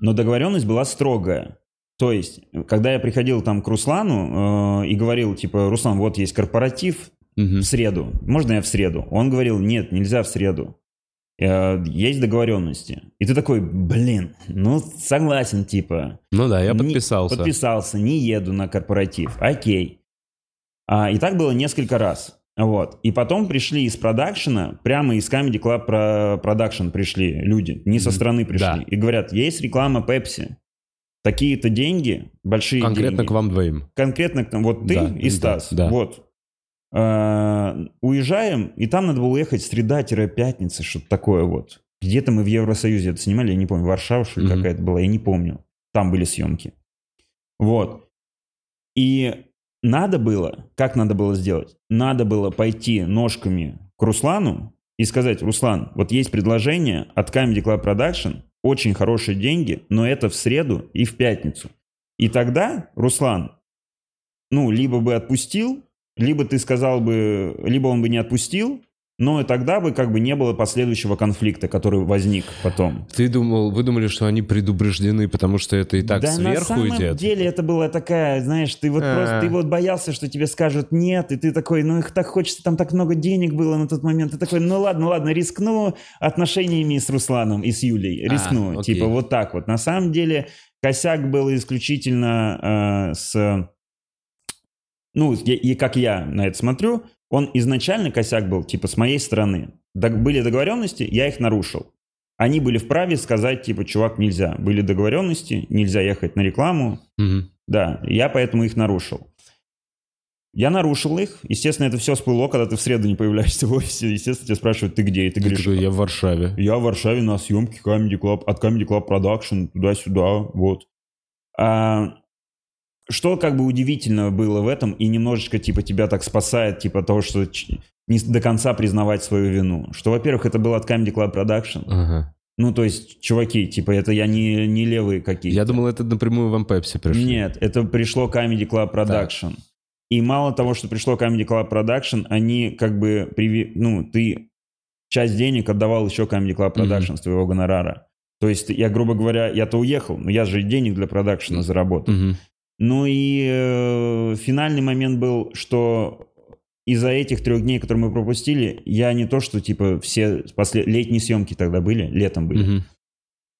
Но договоренность была строгая. То есть, когда я приходил там к Руслану э, и говорил, типа, Руслан, вот есть корпоратив Мгм. в среду, можно я в среду? Он говорил, нет, нельзя в среду. Э, есть договоренности. И ты такой, блин, ну согласен, типа. Ну да, я Не- подписался. подписался, не еду на корпоратив. Окей. А, и так было несколько раз. Вот. И потом пришли из продакшена, прямо из Comedy Club про продакшн пришли люди, не со стороны пришли. Да. И говорят, есть реклама Пепси. Такие-то деньги, большие Конкретно деньги. к вам двоим. Конкретно к нам. Вот ты Да, и Стас. да. Вот. А, уезжаем, и там надо было ехать среда-пятница, что-то такое вот. Где-то мы в Евросоюзе это снимали, я не помню, Варшава, что ли, Мгм. какая-то была, я не помню. Там были съемки. Вот. И надо было, как надо было сделать? Надо было пойти ножками к Руслану и сказать, Руслан, вот есть предложение от Comedy Club Production, очень хорошие деньги, но это в среду и в пятницу. И тогда Руслан, ну, либо бы отпустил, либо ты сказал бы, либо он бы не отпустил, но и тогда бы как бы не было последующего конфликта, который возник потом. Ты думал, вы думали, что они предупреждены, потому что это и так да на сверху самом идет? деле это была такая, знаешь, ты вот А. просто, ты вот боялся, что тебе скажут нет, и ты такой, ну их так хочется, там так много денег было на тот момент, ты такой, ну ладно, ладно, рискну отношениями с Русланом и с Юлей, А, рискну, окей. типа вот так вот. На самом деле косяк был исключительно э, с, ну, и, как я на это смотрю, он изначально косяк был, типа, с моей стороны. Были договоренности, я их нарушил. Они были вправе сказать, типа, чувак, нельзя. Были договоренности, нельзя ехать на рекламу. Мгм. Да, я поэтому их нарушил. Я нарушил их. Естественно, это все всплыло, когда ты в среду не появляешься в офисе. Естественно, тебя спрашивают, ты где? И ты говоришь, я в Варшаве. я в Варшаве на съемке Comedy Club, от Comedy Club Production, туда-сюда, вот. А, что как бы удивительно было в этом, и немножечко, типа, тебя так спасает, типа, того, что не до конца признавать свою вину. Что, во-первых, это было от Comedy Club Production. Ага. Ну, то есть, чуваки, типа, это я не, не левые какие-то. Я думал, это напрямую вам Пепси пришли. Нет, это пришло Comedy Club Production. И мало того, что пришло Comedy Club Production, они как бы, приви- ну, ты часть денег отдавал еще Comedy Club Production с твоего гонорара. То есть, я, грубо говоря, я-то уехал, но я же денег для продакшена заработал. Мгм. Ну и э, финальный момент был, что из-за этих трех дней, которые мы пропустили, я не то, что типа все после... летние съемки тогда были, летом были. Мгм.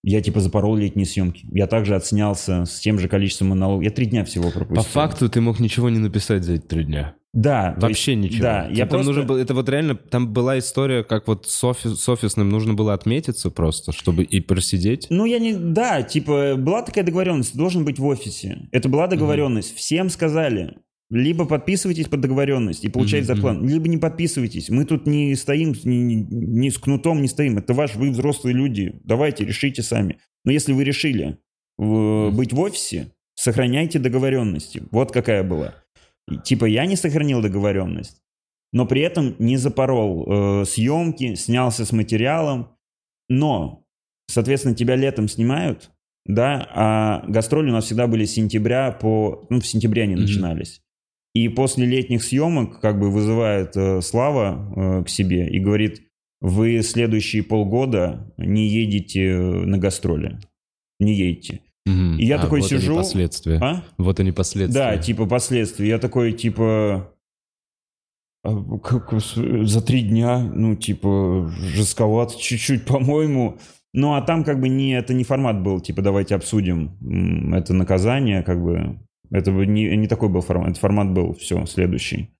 Я типа запорол летние съемки. Я также отснялся с тем же количеством монологов. Я три дня всего пропустил. По факту ты мог ничего не написать за эти три дня. Да. Вообще есть- ничего. Да, я там просто... нужно было, это вот реально, там была история, как вот с, офи- с офисным нужно было отметиться просто, чтобы и просидеть. Ну, я не... Да, типа, была такая договоренность, ты должен быть в офисе. Это была договоренность. Всем сказали, либо подписывайтесь под договоренность и получаете Мгм, зарплату, либо не подписывайтесь. Мы тут не стоим, ни- ни с кнутом не стоим. Это ваш, вы взрослые люди. Давайте, решите сами. Но если вы решили в- быть в офисе, сохраняйте договоренности. Вот какая была. И, Типа, я не сохранил договоренность, но при этом не запорол э, съемки, снялся с материалом. Но, соответственно, тебя летом снимают, да, а гастроли у нас всегда были с сентября по... Ну, в сентябре они Мгм. начинались. И после летних съемок как бы вызывает э, Слава э, к себе и говорит, вы следующие полгода не едете э, на гастроли. Не едете. Мгм. И я А, такой вот они сижу- последствия. А? Вот они последствия. Да, типа последствия. Я такой, типа, как, за три дня, ну, типа, жестковато чуть-чуть, по-моему. Ну, а там как бы не, это не формат был, типа, давайте обсудим это наказание, как бы. Это бы не, не такой был формат. Это формат был, все, следующий.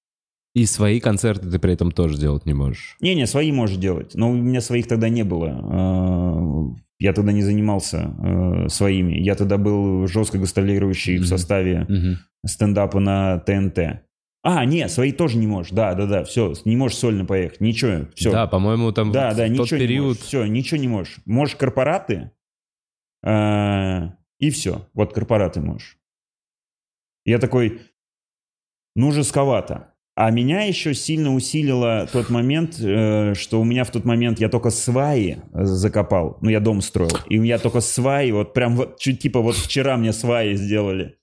И свои концерты ты при этом тоже делать не можешь. Не-не, свои можешь делать, но у меня своих тогда не было. А, Я тогда не занимался э, своими. Я тогда был жестко гастролирующий в Мгм. составе Мгм. стендапа на ТНТ. А, нет, свои тоже не можешь. Да, да, да, все, не можешь сольно поехать. Ничего, все. Да, по-моему, там да, да, в ничего тот не период... можешь. Все, ничего не можешь. Можешь корпораты, э, и все. Вот корпораты можешь. Я такой, ну, жестковато. А меня еще сильно усилило тот момент, э, что у меня в тот момент я только сваи закопал. Ну, я дом строил. И у меня только сваи, вот прям вот, чуть типа вот вчера мне сваи сделали.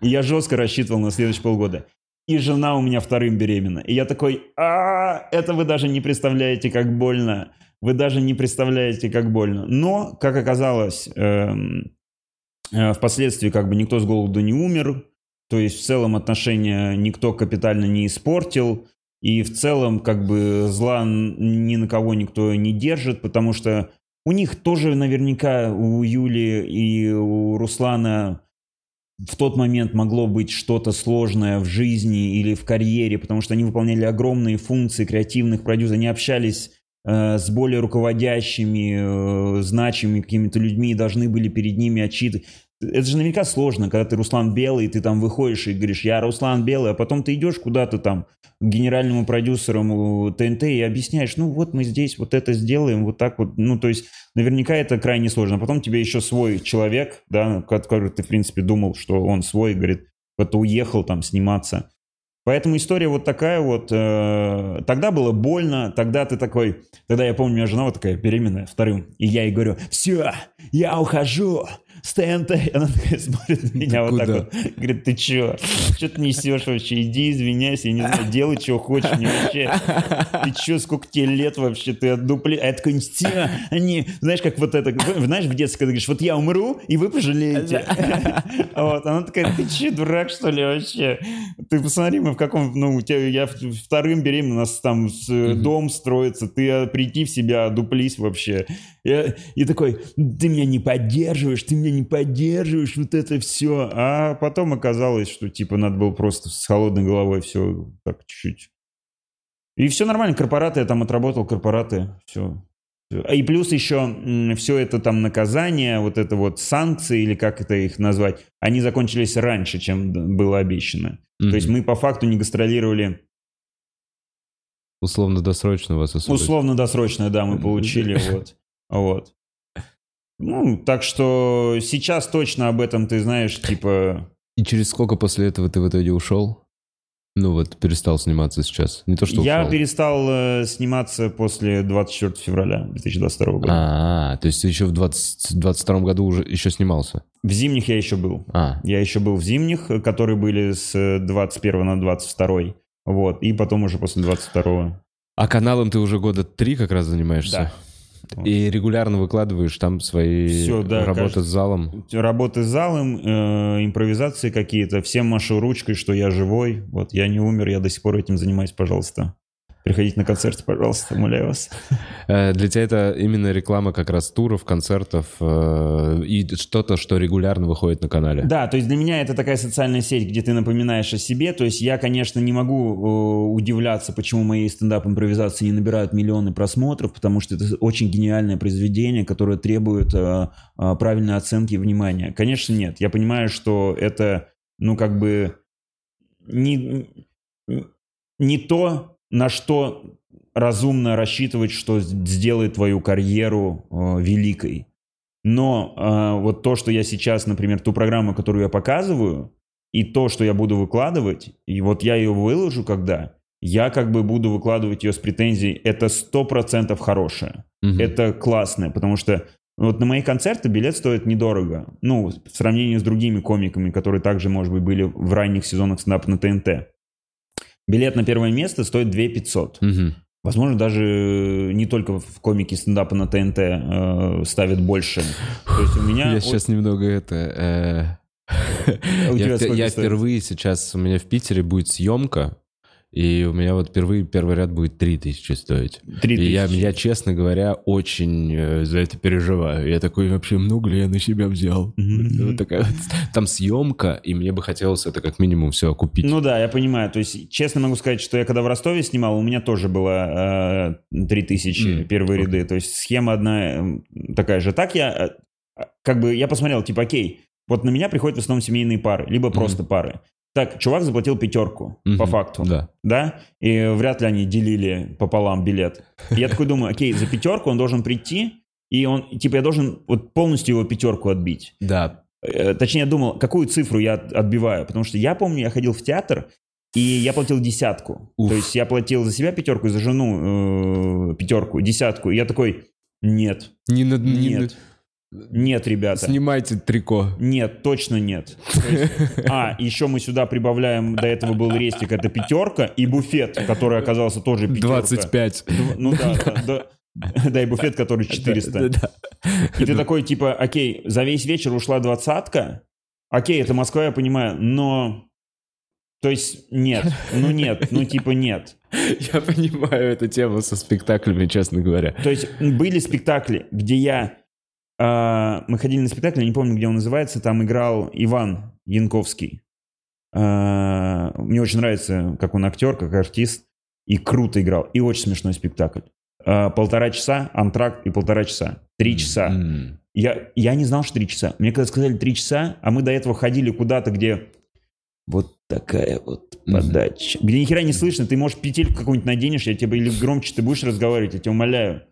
И я жестко рассчитывал на следующие полгода. И жена у меня вторым беременна. И я такой, а это вы даже не представляете, как больно. Вы даже не представляете, как больно. Но, как оказалось, эм, э, впоследствии как бы никто с голоду не умер. То есть в целом отношения никто капитально не испортил. И в целом, как бы, зла ни на кого никто не держит, потому что у них тоже наверняка, у Юли и у Руслана в тот момент могло быть что-то сложное в жизни или в карьере, потому что они выполняли огромные функции креативных продюсеров, они общались э, с более руководящими, э, значимыми какими-то людьми должны были перед ними отчитывать. Это же наверняка сложно, когда ты Руслан Белый, ты там выходишь и говоришь, я Руслан Белый, а потом ты идешь куда-то там к генеральному продюсеру ТНТ и объясняешь, ну вот мы здесь вот это сделаем, вот так вот. Ну, то есть наверняка это крайне сложно. А потом тебе еще свой человек, да, который ты, в принципе, думал, что он свой, говорит, вот уехал там сниматься. Поэтому история вот такая вот. Э, тогда было больно, тогда ты такой... Тогда я помню, у меня жена вот такая беременная вторым, и я ей говорю, все, я ухожу, с ТНТ. Она такая смотрит на меня вот так вот. Говорит, ты чё? Что ты несешь вообще? Иди извиняйся, я не знаю, делай, что хочешь. Не вообще. Ты чё, сколько тебе лет вообще? Ты отдупли... А я такой, они... Знаешь, как вот это... Знаешь, в детстве, когда говоришь, вот я умру, и вы пожалеете. Вот. Она такая, ты чё, дурак, что ли, вообще? Ты посмотри, мы в каком... Ну, у тебя... Я вторым беременна, у нас там дом строится. Ты прийти в себя, дуплись вообще. Я, и такой, ты меня не поддерживаешь, ты меня не поддерживаешь, вот это все. А потом оказалось, что типа надо было просто с холодной головой все так чуть-чуть. И все нормально, корпораты, я там отработал корпораты, все. И плюс еще все это там наказание, вот это вот санкции, или как это их назвать, они закончились раньше, чем было обещано. Mm-hmm. То есть мы по факту не гастролировали Условно-досрочно вас. Условно-досрочно, да, мы получили, вот. Вот. Ну, так что сейчас точно об этом ты знаешь, типа... И через сколько после этого ты в итоге ушел? Ну вот, перестал сниматься сейчас. Не то, что Я ушел. перестал э, сниматься после 24 февраля 2022 года. А, то есть ты еще в 2022 году уже еще снимался? В зимних я еще был. А. Я еще был в зимних, которые были с 21 на 22. Вот, и потом уже после 22. А каналом ты уже года три как раз занимаешься? Да. И регулярно выкладываешь там свои Все, да, работы кажется, с залом. Работы с залом, э, импровизации какие-то. Всем машу ручкой, что я живой. Вот я не умер, я до сих пор этим занимаюсь, пожалуйста. Приходите на концерты, пожалуйста, умоляю вас. Э, для тебя это именно реклама как раз туров, концертов э, и что-то, что регулярно выходит на канале. Да, то есть для меня это такая социальная сеть, где ты напоминаешь о себе. То есть я, конечно, не могу э, удивляться, почему мои стендап-импровизации не набирают миллионы просмотров, потому что это очень гениальное произведение, которое требует правильной оценки и внимания. Конечно, нет. Я понимаю, что это, ну, как бы не, не то, на что разумно рассчитывать, что сделает твою карьеру э, великой. Но э, вот то, что я сейчас, например, ту программу, которую я показываю, и то, что я буду выкладывать, и вот я ее выложу когда, я как бы буду выкладывать ее с претензией, это сто процентов хорошее, угу. это классное, потому что вот на мои концерты билет стоит недорого, ну, в сравнении с другими комиками, которые также, может быть, были в ранних сезонах стендапа на ТНТ. Билет на первое место стоит 2 500. Угу. Возможно, даже не только в комике стендапа на ТНТ э, ставят больше. То есть у меня... Я сейчас немного это... Э... Я, я впервые сейчас, у меня в Питере будет съемка и у меня вот впервые первый ряд будет 3000 стоить. 3000. И я, я, честно говоря, очень э, за это переживаю. Я такой, вообще, много ли я на себя взял? Mm-hmm. Вот такая вот, там съемка, и мне бы хотелось это как минимум все окупить. Ну да, я понимаю. То есть, честно могу сказать, что я когда в Ростове снимал, у меня тоже было э, 3000 mm. первые ряды. То есть, схема одна э, такая же. Так я, э, как бы, я посмотрел, типа, окей, вот на меня приходят в основном семейные пары, либо просто mm-hmm. пары. Так, чувак заплатил пятерку, угу, по факту. Да. Да? И вряд ли они делили пополам билет. И я такой думаю, окей, за пятерку он должен прийти, и он, типа, я должен вот полностью его пятерку отбить. Да. Э, точнее, я думал, какую цифру я отбиваю. Потому что я помню, я ходил в театр, и я платил десятку. Уф. То есть я платил за себя пятерку за жену э, пятерку, десятку. И я такой, нет. Не, не, нет. Нет, ребята. Снимайте трико. Нет, точно нет. Есть, а, еще мы сюда прибавляем, до этого был рестик, это пятерка, и буфет, который оказался тоже пятерка. 25. Ну да, да, да. Да, и буфет, который 400. Да, да, да. И ты такой, типа, окей, за весь вечер ушла двадцатка. Окей, это Москва, я понимаю, но... То есть нет, ну нет, ну типа нет. Я понимаю эту тему со спектаклями, честно говоря. То есть были спектакли, где я... а, мы ходили на спектакль, я не помню, где он называется, там играл Иван Янковский. А, мне очень нравится, как он актер, как артист, и круто играл. И очень смешной спектакль. А, полтора часа, антракт и полтора часа. Три часа. М. Я, я не знал, что три часа. Мне когда сказали три часа, а мы до этого ходили куда-то, где вот такая вот подача. Где ни хера не слышно, ты, можешь, петельку какую-нибудь наденешь, я тебе или громче ты будешь разговаривать, я тебя умоляю.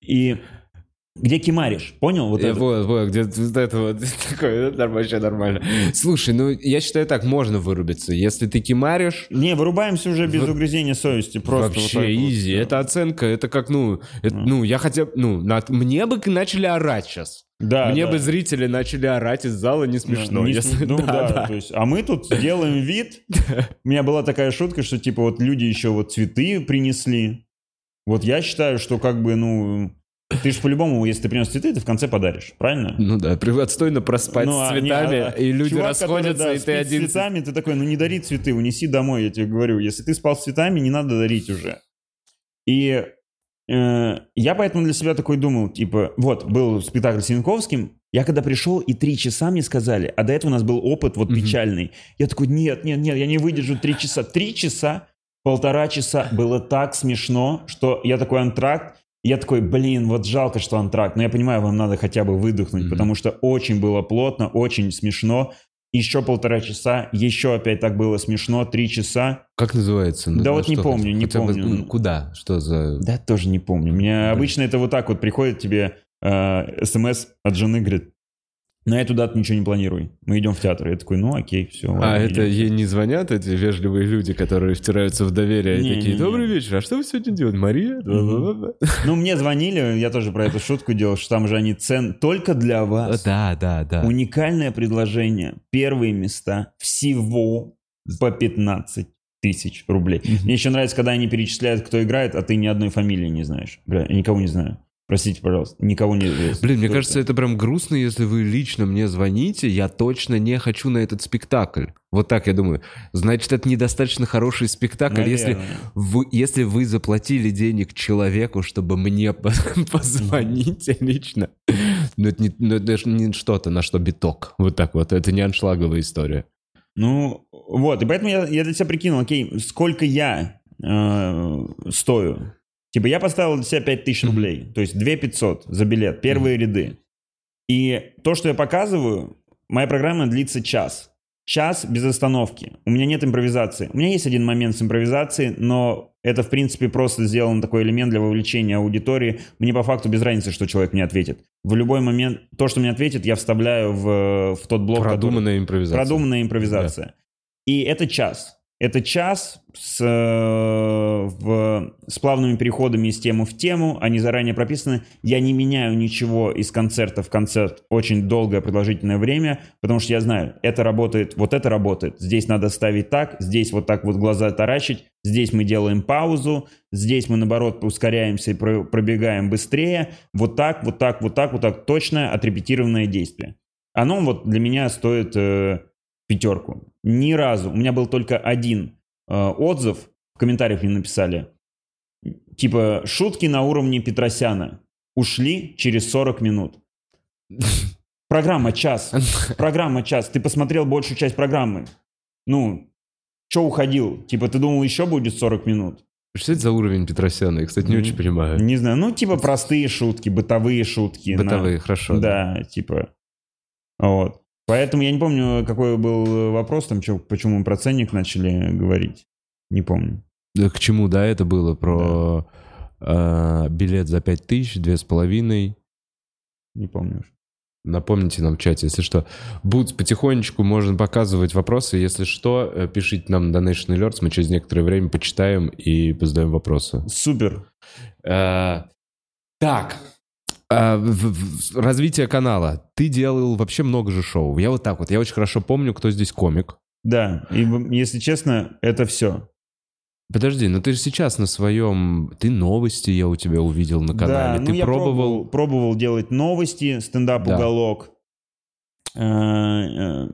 И где кимаришь, понял? Вот Э, это? Вот, вот, где вот это вот такое, это вообще нормально. Слушай, ну я считаю так, можно вырубиться. Если ты кимаришь, Не, вырубаемся уже без Вот- угрызения совести. Просто вот вообще вот. изи. Это оценка, это как, ну, это, ну, я хотя бы, ну, на- мне бы начали орать сейчас. Да, мне да. бы зрители начали орать из зала, не смешно. Не если- см- ну, да, да, да. то есть, а мы тут делаем вид. У меня была такая шутка, что типа вот люди еще вот цветы принесли. Вот я считаю, что как бы, ну, ты же по-любому, если ты принес цветы, ты в конце подаришь, правильно? Ну да, отстойно проспать Ну, с а не- цветами, а- и люди чувак, расходятся, который, да, и ты спит с один... цветами, ты такой, ну не дари цветы, унеси домой, я тебе говорю. Если ты спал с цветами, не надо дарить уже. И э, я поэтому для себя такой думал, типа, вот, был спектакль с Янковским, я когда пришел, и три часа мне сказали, а до этого у нас был опыт вот печальный. Я такой, нет, нет, нет, я не выдержу три часа. Три часа, полтора часа, было так смешно, что я такой антракт, я такой, блин, вот жалко, что антракт, но я понимаю, вам надо хотя бы выдохнуть, Мгм. потому что очень было плотно, очень смешно. Еще полтора часа, еще опять так было смешно, три часа. Как называется? Да на вот не помню, хоть- не хотя бы, помню. ну, Куда? Что за... Да, тоже не помню. У меня Да. обычно это вот так вот приходит тебе э, смс от жены, говорит, на эту дату ничего не планируй. Мы идем в театр. Я такой, ну окей, все. А это ей не звонят эти вежливые люди, которые втираются в доверие и Не, такие, не, добрый не. вечер, а что вы сегодня делаете, Мария? Бла-бла-бла-бла». Ну, мне звонили, я тоже про эту шутку делал, что там же они цен только для вас. Да, да, да. Уникальное предложение. Первые места всего по 15 тысяч рублей. Мне еще нравится, когда они перечисляют, кто играет, а ты ни одной фамилии не знаешь. Бля, я никого не знаю. Простите, пожалуйста, никого не Блин, мне кажется, это прям грустно, если вы лично мне звоните, я точно не хочу на этот спектакль. Вот так я думаю. Значит, это недостаточно хороший спектакль, если Наверное. вы, если вы заплатили денег человеку, чтобы мне по- позвонить лично. Но это, не, ну, это не что-то, на что биток. Вот так вот. Это не аншлаговая история. Ну, вот, и поэтому я, я для себя прикинул, окей, сколько я э, стою. Типа я поставил для себя 5000 Мгм. рублей, то есть 2 500 за билет, первые ряды. И то, что я показываю, моя программа длится час. Час без остановки. У меня нет импровизации. У меня есть один момент с импровизацией, но это, в принципе, просто сделан такой элемент для вовлечения аудитории. Мне по факту без разницы, что человек мне ответит. В любой момент то, что мне ответит, я вставляю в, в тот блок, который- Продуманная импровизация. Продуманная импровизация. И это час. Это час с, э, в- с плавными переходами из темы в тему. Они заранее прописаны. Я не меняю ничего из концерта в концерт очень долгое продолжительное время, потому что я знаю, это работает, вот это работает. Здесь надо ставить так, здесь вот так вот глаза таращить, здесь мы делаем паузу, здесь мы, наоборот, ускоряемся и про- пробегаем быстрее. Вот так, вот так, вот так, вот так. Точное отрепетированное действие. Оно вот для меня стоит э, пятерку. Ни разу. У меня был только один э, отзыв, в комментариях мне написали, типа, шутки на уровне Петросяна ушли через 40 минут. Программа час. Программа час. Ты посмотрел большую часть программы. Ну, что уходил? Типа, ты думал, еще будет 40 минут? Что это за уровень Петросяна? Я, кстати, не очень понимаю. Не знаю. Ну, типа, простые шутки, бытовые шутки. на- Бытовые, хорошо. Да, типа. Вот. Поэтому я не помню, какой был вопрос, там, чё, почему мы про ценник начали говорить. Не помню. Да, К чему, да, это было про э, билет за пять тысяч, две с половиной. Не помню уже. Напомните нам в чате, если что. Будут потихонечку, можно показывать вопросы. Если что, э, пишите нам на Donation Alerts, мы через некоторое время почитаем и позадаем вопросы. Супер. Э, Так, А, в- в- развитие канала. Ты делал вообще много же шоу. Я вот так вот, я очень хорошо помню, кто здесь комик. Да, и если честно, это все. Подожди, но ты же сейчас на своем... Ты новости я у тебя увидел на канале. Да, ты ну я пробовал... пробовал, делать новости, стендап Да. уголок. Э, э,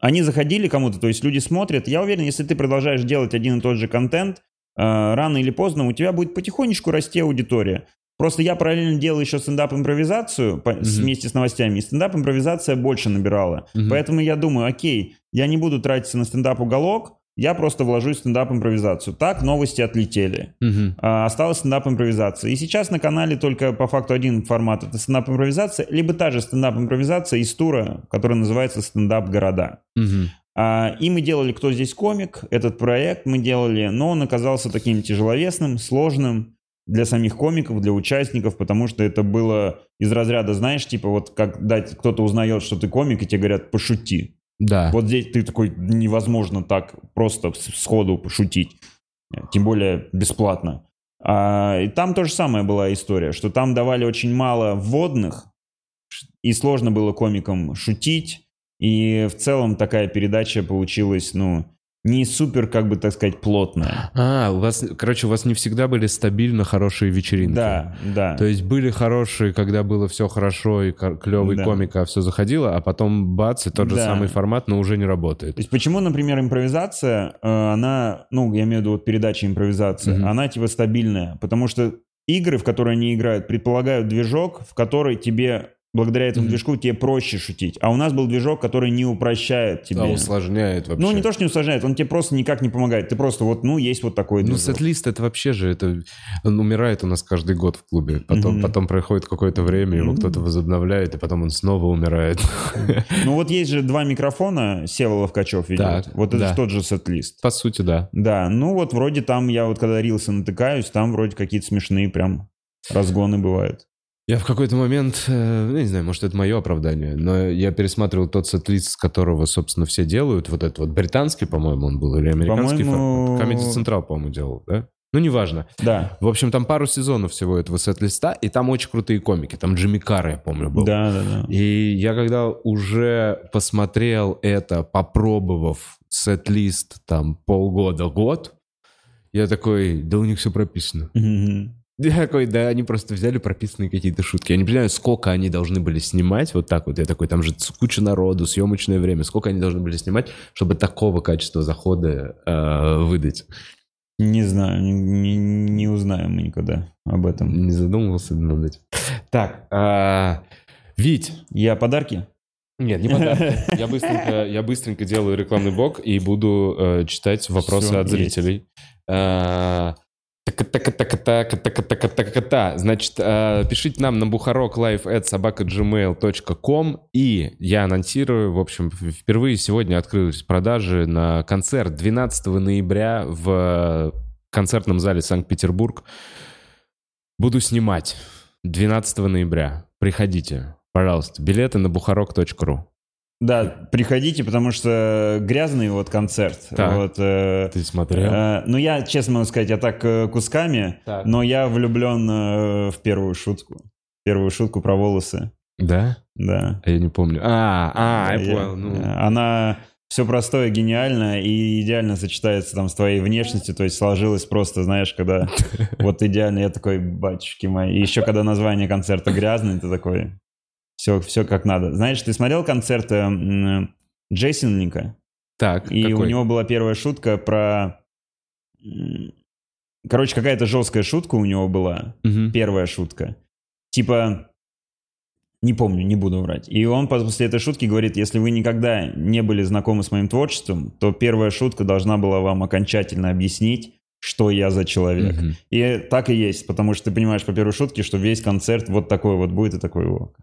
Они заходили кому-то, то есть люди смотрят. Я уверен, если ты продолжаешь делать один и тот же контент, рано или поздно у тебя будет потихонечку расти аудитория. Просто я параллельно делал еще стендап-импровизацию Мгм. вместе с новостями, и стендап-импровизация больше набирала. Мгм. Поэтому я думаю, окей, я не буду тратиться на стендап-уголок, я просто вложусь в стендап-импровизацию. Так новости отлетели. Мгм. А, осталась стендап-импровизация. И сейчас на канале только по факту один формат — это стендап-импровизация, либо та же стендап-импровизация из тура, которая называется «Стендап-города». Мгм. А, И мы делали «Кто здесь комик?», этот проект мы делали, но он оказался таким тяжеловесным, сложным для самих комиков, для участников, потому что это было из разряда, знаешь, типа вот когда кто-то узнает, что ты комик, и тебе говорят «пошути». Да. Вот здесь ты такой, невозможно так просто сходу пошутить. Тем более бесплатно. А, и там то же самое была история, что там давали очень мало вводных, и сложно было комикам шутить. И в целом такая передача получилась, ну, не супер, как бы так сказать, плотная. А, у вас, короче, у вас не всегда были стабильно хорошие вечеринки. Да, да. То есть были хорошие, когда было все хорошо и клевый Да. комик, а все заходило, а потом бац, и тот же Да. самый формат, но уже не работает. То есть почему, например, импровизация, э, она, ну, я имею в виду вот передача импровизация, Мгм. она типа стабильная, потому что игры, в которые они играют, предполагают движок, в который тебе, благодаря этому Мгм. движку, тебе проще шутить. А у нас был движок, который не упрощает тебе. Да, усложняет вообще. ну, не то, что не усложняет, он тебе просто никак не помогает. Ты просто вот, ну, есть вот такой Ну, движок. сет-лист это вообще же, это он умирает у нас каждый год в клубе. Потом, Мгм. потом проходит какое-то время, его Мгм. кто-то возобновляет, и потом он снова умирает. Ну, вот есть же два микрофона, Сева Ловкачев ведет. Вот это да. же тот же сет-лист. По сути, да. Да, ну вот вроде там, я вот когда рилсы натыкаюсь, там вроде какие-то смешные прям разгоны бывают. Я в какой-то момент, э, ну, не знаю, может, это мое оправдание, но я пересматривал тот сет-лист, с которого, собственно, все делают. Вот этот вот британский, по-моему, он был, или американский. По-моему-. Comedy Central, по-моему, делал, да? Ну, неважно. Да, В общем, там пару сезонов всего этого сет-листа, и там очень крутые комики. Там Джимми Карр, я помню, был. да, да, да. И я когда уже посмотрел это, попробовав сет-лист там полгода-год, я такой, да у них все прописано. Мгм. Я такой, да, они просто взяли прописанные какие-то шутки. Я не понимаю, сколько они должны были снимать вот так вот. Я такой, там же куча народу, съемочное время. Сколько они должны были снимать, чтобы такого качества захода э, выдать? Не знаю, не, не- узнаем мы никогда об этом. Не задумывался над этим. Так, а, Вить. Я подарки? Нет, не подарки. Я быстренько, я быстренько делаю рекламный блок и буду э, читать вопросы Всё, от зрителей. А, така-така-така-така-така-така-така-така. Значит, а, пишите нам на бухарок.live.собака.gmail.com и я анонсирую, в общем, впервые сегодня открылись продажи на концерт 12 ноября в концертном зале Санкт-Петербург. Буду снимать 12 ноября. Приходите, пожалуйста. Билеты на бухарок.ру. Да, приходите, потому что грязный вот концерт. Так. Вот, э, Ты смотрел? э, ну, я, честно могу сказать, я так э, кусками, Так. но я влюблен э, в первую шутку. Первую шутку про волосы. Да? Да. А Я не помню. А, а, я Я- понял. ну. э, Она все простое, гениально и идеально сочетается там с твоей внешностью, то есть сложилось просто, знаешь, когда вот идеально, я такой, батюшки мои. И еще когда название концерта грязный, ты такой, все, все как надо. Знаешь, ты смотрел концерт э, м, Джейсонника? Так, И у какой? него была первая шутка про... Короче, какая-то жесткая шутка у него была. Мгм. Первая шутка. Типа... Не помню, не буду врать. И он после этой шутки говорит, если вы никогда не были знакомы с моим творчеством, то первая шутка должна была вам окончательно объяснить, что я за человек. Мгм. И так и есть, потому что ты понимаешь по первой шутке, что весь концерт вот такой вот будет и такой вот.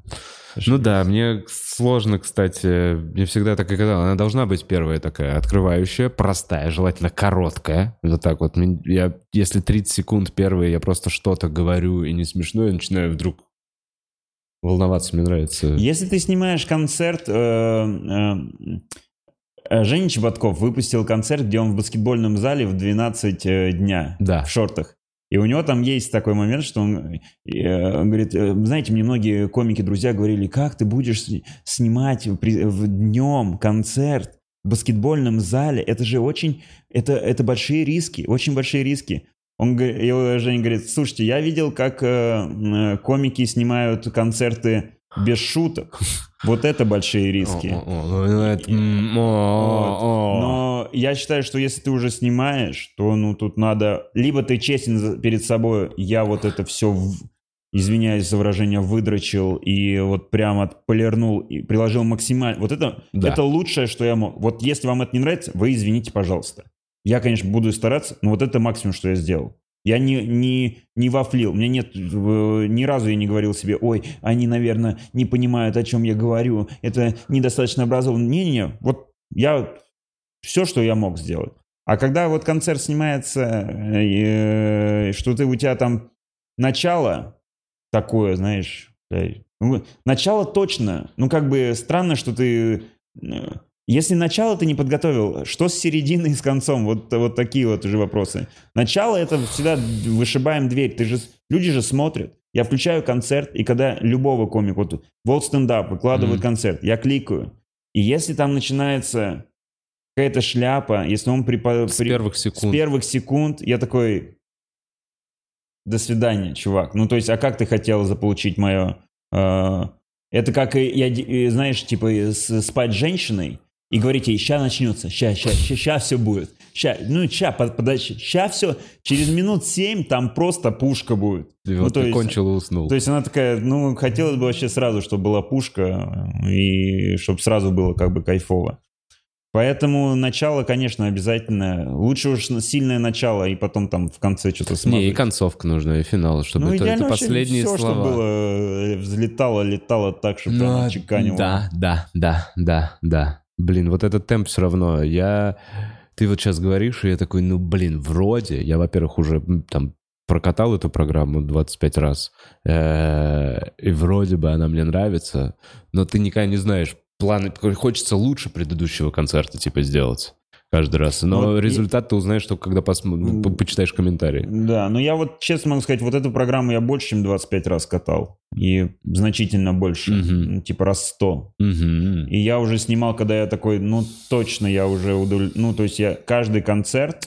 Ну да, мне сложно, кстати, мне всегда так и казалось, она должна быть первая такая, открывающая, простая, желательно короткая. Вот так вот. Я, если 30 секунд первые, я просто что-то говорю и не смешно, я начинаю вдруг волноваться, мне нравится. Если ты снимаешь концерт... э, э, э, Женя Чеботков выпустил концерт, где он в баскетбольном зале в 12 э, дня Да. в шортах. И у него там есть такой момент, что он, э, он говорит, э, знаете, мне многие комики-друзья говорили, как ты будешь снимать при- в днем концерт в баскетбольном зале? Это же очень, это, это большие риски, очень большие риски. Он, и Женя говорит, слушайте, я видел, как э, м, комики снимают концерты без шуток. Вот это большие риски. Но я считаю, что если ты уже снимаешь, то ну тут надо... Либо ты честен перед собой, я вот это все, извиняюсь за выражение, выдрочил и вот прям отполирнул и приложил максимально... Вот это, Да. это лучшее, что я мог. Вот если вам это не нравится, вы извините, пожалуйста. Я, конечно, буду стараться, но вот это максимум, что я сделал. Я не, не, не вафлил. Меня нет... э, Ни разу я не говорил себе, ой, они, наверное, не понимают, о чем я говорю. Это недостаточно образованно. Не-не-не. Вот я... Все, что я мог сделать. А когда вот концерт снимается, э, что ты, у тебя там начало такое, знаешь... э, ну, Начало точно. Ну, как бы странно, что ты... Если начало ты не подготовил, что с серединой и с концом? Вот, вот такие вот уже вопросы. Начало это всегда вышибаем дверь. Ты же, люди же смотрят. Я включаю концерт, и когда любого комика, вот World Stand Up выкладывает Мгм. концерт, я кликаю. И если там начинается какая-то шляпа, если он припа- С при- первых с секунд. первых секунд, я такой, до свидания, чувак. Ну, то есть, а как ты хотел заполучить мое... э, это как, я, знаешь, типа с- спать с женщиной и говорить ей, ща начнется, ща, ща, ща, ща все будет. Ща, ну, ща, под- подожди, ща все, через минут семь там просто пушка будет. И Ну, вот то кончил и уснул. То есть она такая, ну, хотелось бы вообще сразу, чтобы была пушка, и чтобы сразу было как бы кайфово. Поэтому начало, конечно, обязательно. Лучше уж сильное начало, и потом там в конце что-то смазать. Не, и концовка нужна, и финал, чтобы ну, это, это последние все, слова. что было, э, взлетало, летало так, чтобы Ну, прям чеканило. Да, да, да, да, да. Блин, вот этот темп все равно. Я... Ты вот сейчас говоришь, и я такой, ну, блин, вроде. Я, во-первых, уже там прокатал эту программу 25 раз. Э, И вроде бы она мне нравится. Но ты никогда не знаешь. Планы... Хочется лучше предыдущего концерта, типа, сделать каждый раз. Но Ну, вот и- результат ты узнаешь только когда посм- по- почитаешь комментарии. Да, но я вот честно могу сказать, вот эту программу я больше, чем 25 раз катал. И значительно больше. Ну, Типа раз 100. Мгм. И я уже снимал, когда я такой, ну точно я уже удовлетворен. Ну, то есть я каждый концерт...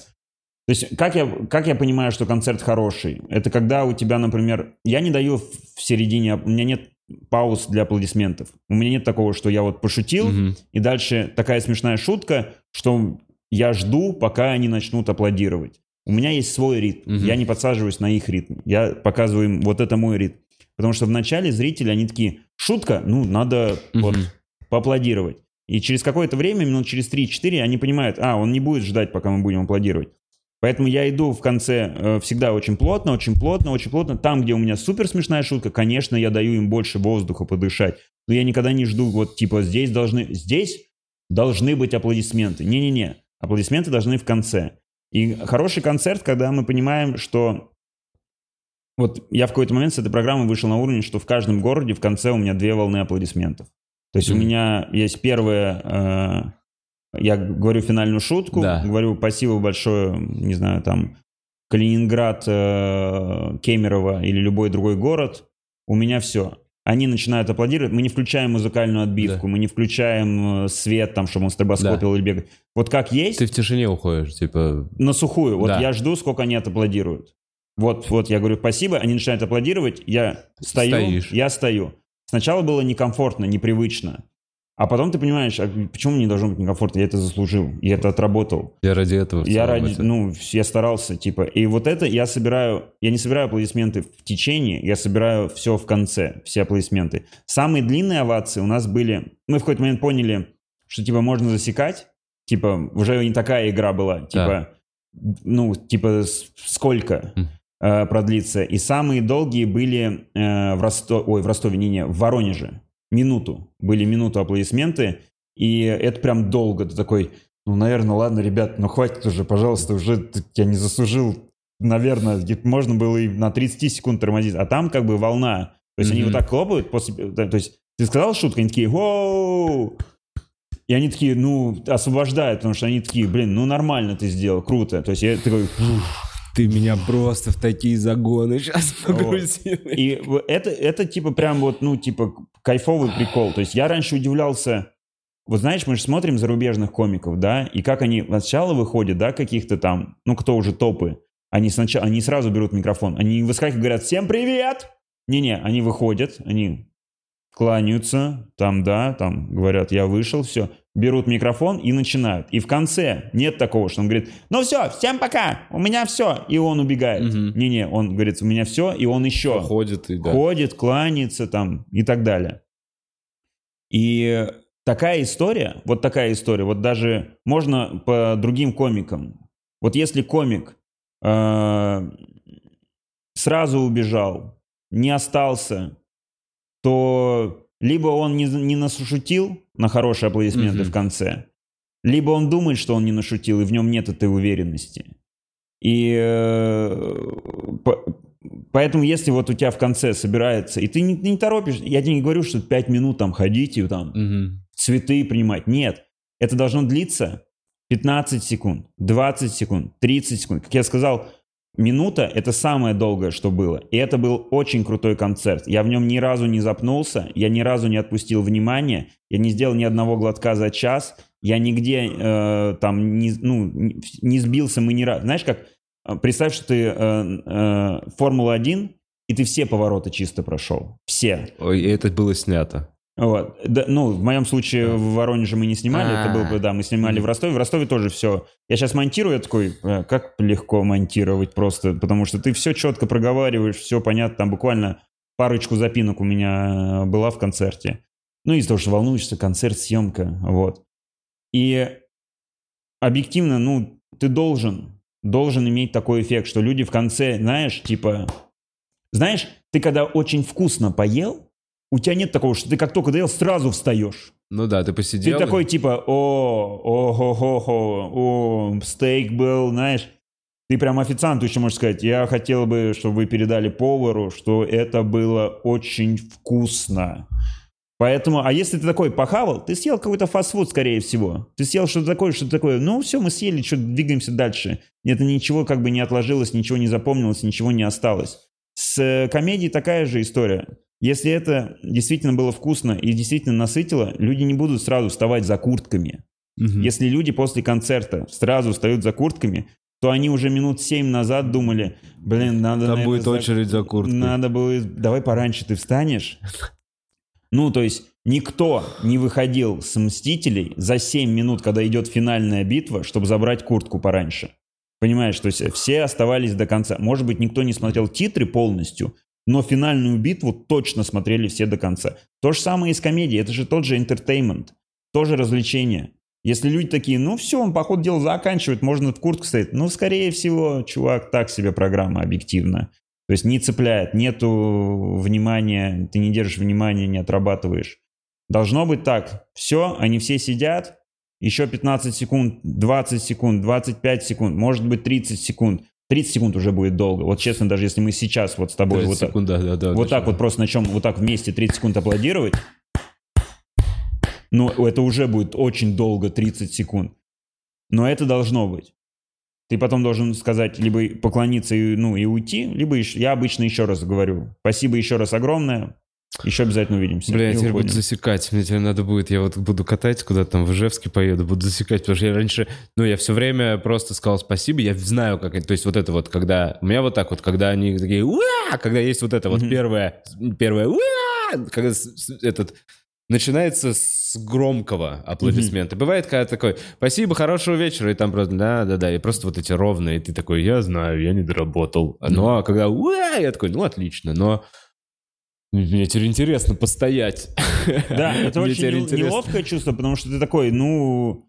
То есть как я, как я понимаю, что концерт хороший? Это когда у тебя, например... Я не даю в середине... У меня нет пауз для аплодисментов. У меня нет такого, что я вот пошутил, Мгм. и дальше такая смешная шутка, что я жду, пока они начнут аплодировать. У меня есть свой ритм. Мгм. Я не подсаживаюсь на их ритм. Я показываю им, вот это мой ритм. Потому что вначале зрители, они такие, шутка, ну, надо вот Мгм. поаплодировать. И через какое-то время, минут через 3-4, они понимают, а, он не будет ждать, пока мы будем аплодировать. Поэтому я иду в конце э, всегда очень плотно, очень плотно, очень плотно. Там, где у меня супер смешная шутка, конечно, я даю им больше воздуха подышать. Но я никогда не жду, вот типа здесь должны, здесь должны быть аплодисменты. Не-не-не, аплодисменты должны в конце. И хороший концерт, когда мы понимаем, что вот я в какой-то момент с этой программы вышел на уровень, что в каждом городе в конце у меня две волны аплодисментов. То есть у Мгм. меня есть первая, э, я говорю финальную шутку, Да. говорю спасибо большое, не знаю, там, Калининград, э, Кемерово или любой другой город, у меня все. Они начинают аплодировать, мы не включаем музыкальную отбивку, мы не включаем э, свет, там, чтобы он стробоскопил или бегает. Вот как есть, Ты в тишине уходишь, типа... на сухую. Вот Да. я жду, сколько они аплодируют. Вот, вот я говорю спасибо, они начинают аплодировать, я стою, Стоишь. я стою. Сначала было некомфортно, непривычно. А потом ты понимаешь, а почему мне не должно быть некомфортно? Я это заслужил, я это отработал. Я ради этого. Я ради, это- ну, я старался, типа. И вот это я собираю, я не собираю аплодисменты в течение, я собираю все в конце, все аплодисменты. Самые длинные овации у нас были, мы в какой-то момент поняли, что, типа, можно засекать, типа, уже не такая игра была, типа, ну, типа, сколько Мгм. э, продлится. И самые долгие были э, в Ростове, ой, в Ростове, не, не, в Воронеже. Минуту. Были минуту аплодисменты. И это прям долго. Ты такой, ну, наверное, ладно, ребят, ну хватит уже, пожалуйста, уже я не заслужил. Наверное, можно было и на 30 секунд тормозить. А там как бы волна. То есть они Мгм. вот так хлопают после... То есть ты сказал шутку, они такие, воу! И они такие, ну, освобождают, потому что они такие, блин, ну нормально ты сделал, круто. То есть я такой, Ты меня просто в такие загоны сейчас погрузил. И в- это, это типа прям вот, ну, типа кайфовый прикол. То есть я раньше удивлялся, вот знаешь, мы же смотрим зарубежных комиков, да, и как они сначала выходят, да, каких-то там, ну, кто уже топы, они сначала, они сразу берут микрофон, они выскакивают, говорят, всем привет! Не-не, они выходят, они кланяются, там, да, там говорят, я вышел, все, берут микрофон и начинают. И в конце нет такого, что он говорит, ну все, всем пока, у меня все, и он убегает. Не-не, он говорит, у меня все, и он еще Ходит и да. ходит, кланяется там и так далее. И такая история, вот такая история, вот даже можно по другим комикам. Вот если комик э, сразу убежал, не остался, то либо он не, не нашутил на хорошие аплодисменты Мгм. в конце, либо он думает, что он не нашутил, и в нем нет этой уверенности. И э, по- поэтому, если вот у тебя в конце собирается, и ты не, не торопишь, я тебе не говорю, что 5 минут там ходить и там Мгм. цветы принимать. Нет, это должно длиться 15 секунд, 20 секунд, 30 секунд. Как я сказал, минута — это самое долгое, что было. И это был очень крутой концерт. Я в нем ни разу не запнулся, я ни разу не отпустил внимание, я не сделал ни одного глотка за час, я нигде э, там не, ну, не- сбился, мы ни разу. Знаешь, как э, представь, что ты э, э, Формула-1, и ты все повороты чисто прошел. Все. И это было снято. Вот. Да, ну, в моем случае в Воронеже мы не снимали, это было А. бы, да, мы снимали в Ростове. В Ростове тоже все. Я сейчас монтирую, я такой, «Э, как легко монтировать просто, потому что ты все четко проговариваешь, все понятно, там буквально парочку запинок у меня была в концерте. Ну, из-за того, что волнуешься, концерт, съемка, вот. И объективно, ну, ты должен, должен иметь такой эффект, что люди в конце, знаешь, типа, знаешь, ты когда очень вкусно поел, у тебя нет такого, что ты как только доел, сразу встаешь. Ну да, ты Ты посидел. и- такой типа, о, о, хо, хо, хо, о, стейк был, знаешь. Ты прям официанту еще можешь сказать, я хотел бы, чтобы вы передали повару, что это было очень вкусно. Поэтому, а если ты такой похавал, ты съел какой-то фастфуд, скорее всего. Ты съел что-то такое, что-то такое. Ну, все, мы съели, что двигаемся дальше. Это ничего как бы не отложилось, ничего не запомнилось, ничего не осталось. С э, комедией такая же история. Если это действительно было вкусно и действительно насытило, люди не будут сразу вставать за куртками. Мгм. Если люди после концерта сразу встают за куртками, то они уже минут семь назад думали, блин, надо... Там наверное, будет за- очередь за курткой. Надо было... Давай пораньше ты встанешь. Ну, то есть никто не выходил с «Мстителей» за 7 минут, когда идет финальная битва, чтобы забрать куртку пораньше. Понимаешь, то есть все оставались до конца. Может быть, никто не смотрел титры полностью, но финальную битву точно смотрели все до конца. То же самое и с комедией. Это же тот же entertainment, тоже развлечение. Если люди такие, ну все, он по ходу дела заканчивает, можно в куртку стоять. Ну, скорее всего, чувак, так себе программа объективно. То есть не цепляет, нету внимания, ты не держишь внимания, не отрабатываешь. Должно быть так. Все, они все сидят, еще 15 секунд, 20 секунд, 25 секунд, может быть 30 секунд. 30 секунд уже будет долго. Вот честно, даже если мы сейчас вот с тобой 30 вот так, секунд, да, да, да, вот так начало. вот просто начнем вот так вместе 30 секунд аплодировать, ну, это уже будет очень долго, 30 секунд. Но это должно быть. Ты потом должен сказать, либо поклониться и, ну, и уйти, либо ещё- я обычно еще раз говорю. Спасибо еще раз огромное. Еще обязательно увидимся. Бля, я теперь уходим. буду засекать. Мне теперь надо будет, я вот буду катать куда-то там в Ижевске поеду, буду засекать, потому что я раньше, ну, я все время просто сказал спасибо, я знаю, как это, то есть вот это вот, когда, у меня вот так вот, когда они такие, уа, когда есть вот это вот Мгм. первое, первое, уа, когда этот, начинается с громкого аплодисмента. Бывает, когда такой, спасибо, хорошего вечера, и там просто, да-да-да, и просто вот эти ровные, и ты такой, я знаю, я не доработал. Ну, а когда, уа, я такой, ну, отлично, но мне теперь интересно постоять. Да, это Мне очень интересно. неловкое чувство, потому что ты такой, ну,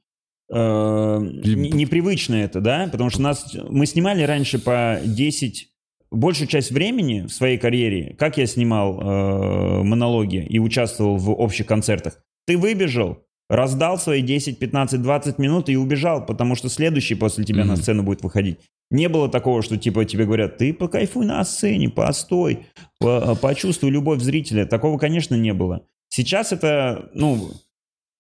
э, не- непривычно это, да? Потому что нас, мы снимали раньше по 10, большую часть времени в своей карьере, как я снимал э, монологи и участвовал в общих концертах. Ты выбежал, раздал свои 10, 15, 20 минут и убежал, потому что следующий после тебя на Мгм. сцену будет выходить. Не было такого, что типа тебе говорят, ты покайфуй на сцене, постой, по- почувствуй любовь зрителя. Такого, конечно, не было. Сейчас это, ну,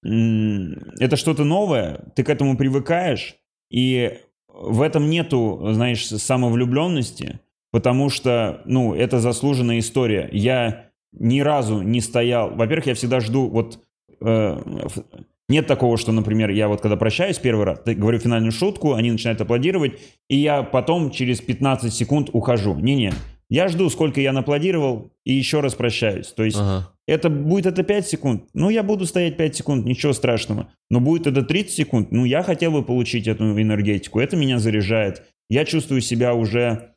это что-то новое, ты к этому привыкаешь, и в этом нету, знаешь, самовлюбленности, потому что, ну, это заслуженная история. Я ни разу не стоял... Во-первых, я всегда жду вот... э, нет такого, что, например, я вот когда прощаюсь первый раз, говорю финальную шутку, они начинают аплодировать, и я потом через 15 секунд ухожу. Не-не, я жду, сколько я наплодировал, и еще раз прощаюсь. То есть Ага. Это будет это 5 секунд. Ну, я буду стоять 5 секунд, ничего страшного. Но будет это 30 секунд. Ну, я хотел бы получить эту энергетику. Это меня заряжает. Я чувствую себя уже...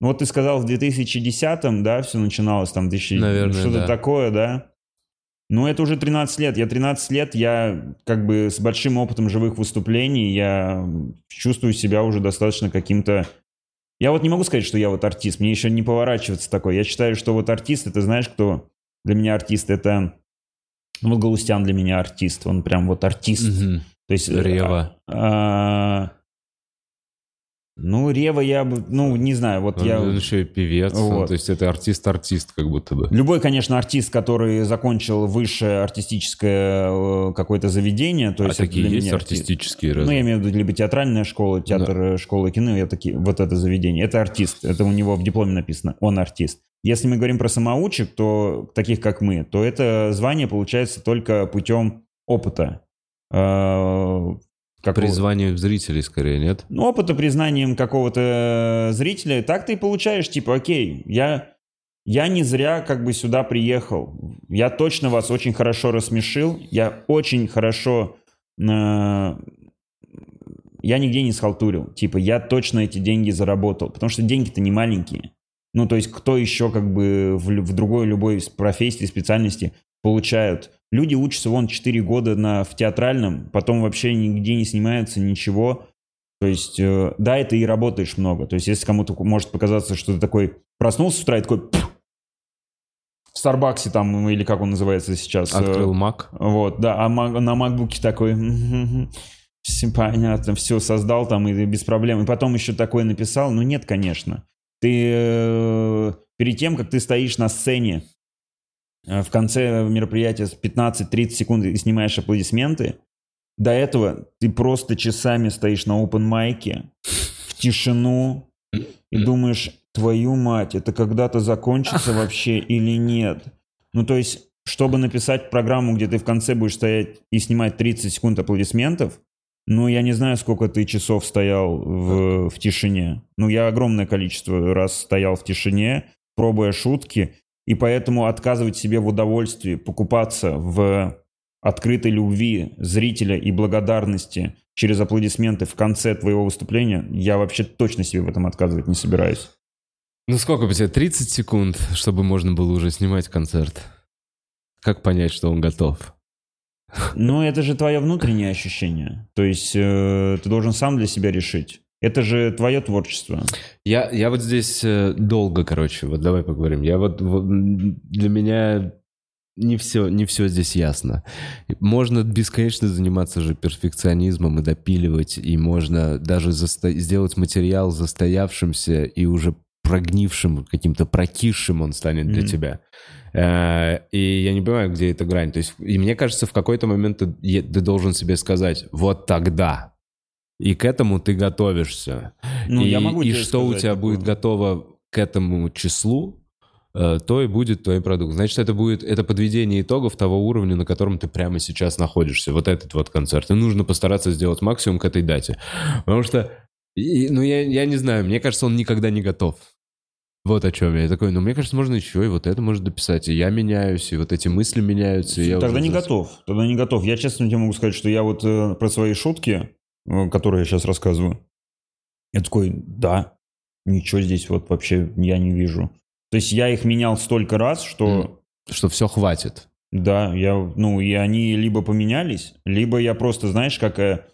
Ну, вот ты сказал, в 2010-м, да, все начиналось там, 2000... Наверное, что-то да. такое, да? Ну, это уже 13 лет. Я 13 лет, я как бы с большим опытом живых выступлений, я чувствую себя уже достаточно каким-то... Я вот не могу сказать, что я вот артист, мне еще не поворачиваться такой. Я считаю, что вот артист, это знаешь, кто для меня артист? Это... Ну, вот Галустян для меня артист, он прям вот артист. Мгм. То есть... Рева. а, ну, Рева я бы... Ну, не знаю, вот Он, я... он еще и певец, Вот. то есть это артист-артист как будто бы. Любой, конечно, артист, который закончил высшее артистическое э, какое-то заведение, то а есть это такие есть меня арти- артистические Ну, я имею в виду либо театральная школа, театр, э, школа кино, я такие, вот это заведение. Это артист, это у него в дипломе написано, он артист. Если мы говорим про самоучек, то таких как мы, то это звание получается только путем опыта. Э, какого- Призвание зрителей скорее, нет? ну, опыта признанием какого-то зрителя, так ты и получаешь, типа, окей, я, я не зря как бы сюда приехал. Я точно вас очень хорошо рассмешил, я очень хорошо... э, я нигде не схалтурил. Типа, я точно эти деньги заработал. Потому что деньги-то не маленькие. Ну, то есть, кто еще как бы в, в другой любой профессии, специальности получают? Люди учатся вон 4 года на, в театральном, потом вообще нигде не снимаются, ничего. То есть, э, да, это и работаешь много. То есть, если кому-то может показаться, что ты такой проснулся с утра и такой... «Пф!» В Старбаксе там, или как он называется сейчас. э, Открыл Мак. вот, да, а на макбуке такой, все понятно, все создал там и без проблем. И потом еще такое написал, ну нет, конечно. Ты э, перед тем, как ты стоишь на сцене в конце мероприятия с 15-30 секунд и снимаешь аплодисменты, до этого ты просто часами стоишь на open майке в тишину и думаешь, твою мать, это когда-то закончится вообще или нет? Ну, то есть, чтобы написать программу, где ты в конце будешь стоять и снимать 30 секунд аплодисментов, ну, я не знаю, сколько ты часов стоял в, в тишине. Ну, я огромное количество раз стоял в тишине, пробуя шутки, и поэтому отказывать себе в удовольствии покупаться в открытой любви зрителя и благодарности через аплодисменты в конце твоего выступления, я вообще точно себе в этом отказывать не собираюсь. Ну сколько у тебя? 30 секунд, чтобы можно было уже снимать концерт. Как понять, что он готов? Ну, это же твое внутреннее ощущение. То есть э, ты должен сам для себя решить. Это же твое творчество. Я, я вот здесь э, долго, короче, вот давай поговорим. Я вот, вот, для меня не все, не все здесь ясно. Можно бесконечно заниматься же перфекционизмом и допиливать, и можно даже засто- сделать материал застоявшимся и уже прогнившим, каким-то прокисшим он станет для Мгм. тебя. Э, И я не понимаю, где эта грань. То есть, и мне кажется, в какой-то момент ты, ты должен себе сказать, вот тогда. И к этому ты готовишься. Ну, и, я могу и что у тебя будет готово к этому числу, э, то и будет твой продукт. Значит, это будет это подведение итогов того уровня, на котором ты прямо сейчас находишься. Вот этот вот концерт. И нужно постараться сделать максимум к этой дате. Потому что, и- ну, я, я не знаю, мне кажется, он никогда не готов. Вот о чем я. Я такой, ну, мне кажется, можно еще и вот это можно дописать. И я меняюсь, и вот эти мысли меняются. и я Тогда уже не готов. Тогда не готов. Я честно тебе могу сказать, что я вот э, про свои шутки, которые я сейчас рассказываю, я такой, да, ничего здесь вот вообще я не вижу. То есть я их менял столько раз, что Что все хватит. Да, я, ну, и они либо поменялись, либо я просто, знаешь, как, э,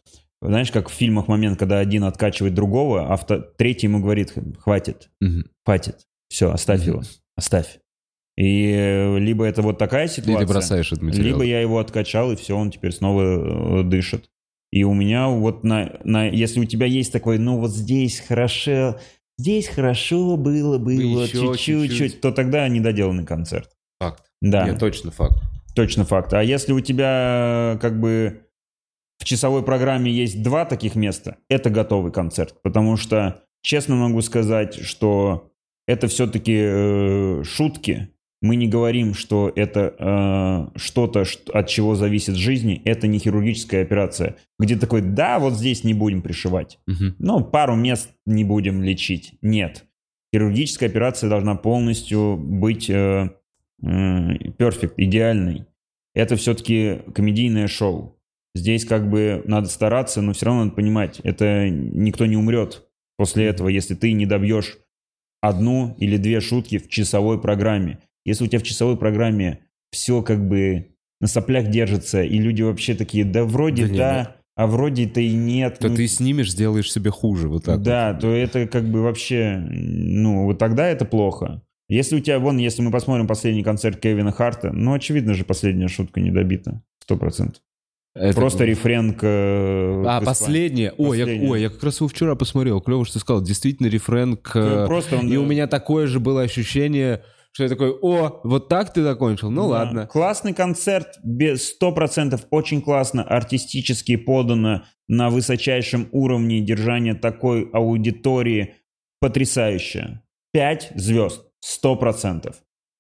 знаешь, как в фильмах момент, когда один откачивает другого, а вто- третий ему говорит, хватит, Мгм. хватит, все, оставь его, оставь. И э, либо это вот такая ситуация, ты бросаешь этот материал. либо я его откачал, и все, он теперь снова э, дышит. И у меня вот на, на, если у тебя есть такой, ну вот здесь хорошо, здесь хорошо было, было чуть-чуть, чуть-чуть. то тогда недоделанный концерт. Факт. Да. Нет, точно факт. Точно факт. А если у тебя как бы в часовой программе есть два таких места, это готовый концерт. Потому что, честно могу сказать, что это все-таки э, шутки. Мы не говорим, что это э, что-то, от чего зависит жизнь. Это не хирургическая операция. Где такой, да, вот здесь не будем пришивать. Мгм. Ну, пару мест не будем лечить. Нет. Хирургическая операция должна полностью быть э, перфект, идеальный. Это все-таки комедийное шоу. Здесь как бы надо стараться, но все равно надо понимать, это никто не умрет после этого, если ты не добьешь одну или две шутки в часовой программе. Если у тебя в часовой программе все как бы на соплях держится, и люди вообще такие, да вроде да, да а вроде-то и нет. То ну, ты снимешь, сделаешь себе хуже, вот так. Да, вот. то это как бы вообще, ну, вот тогда это плохо. Если у тебя, вон, если мы посмотрим последний концерт Кевина Харта, ну, очевидно же, последняя шутка не добита. Сто процентов. Это... Просто рефрен к... А, к последнее. Ой, я, ой, я как раз его вчера посмотрел. Клево, что ты сказал. Действительно, рефрен к... Просто он... И у меня такое же было ощущение, что я такой, о, вот так ты закончил? Ну да. ладно. Классный концерт, без сто процентов, очень классно, артистически подано, на высочайшем уровне держания такой аудитории. Потрясающе. Пять звезд, сто процентов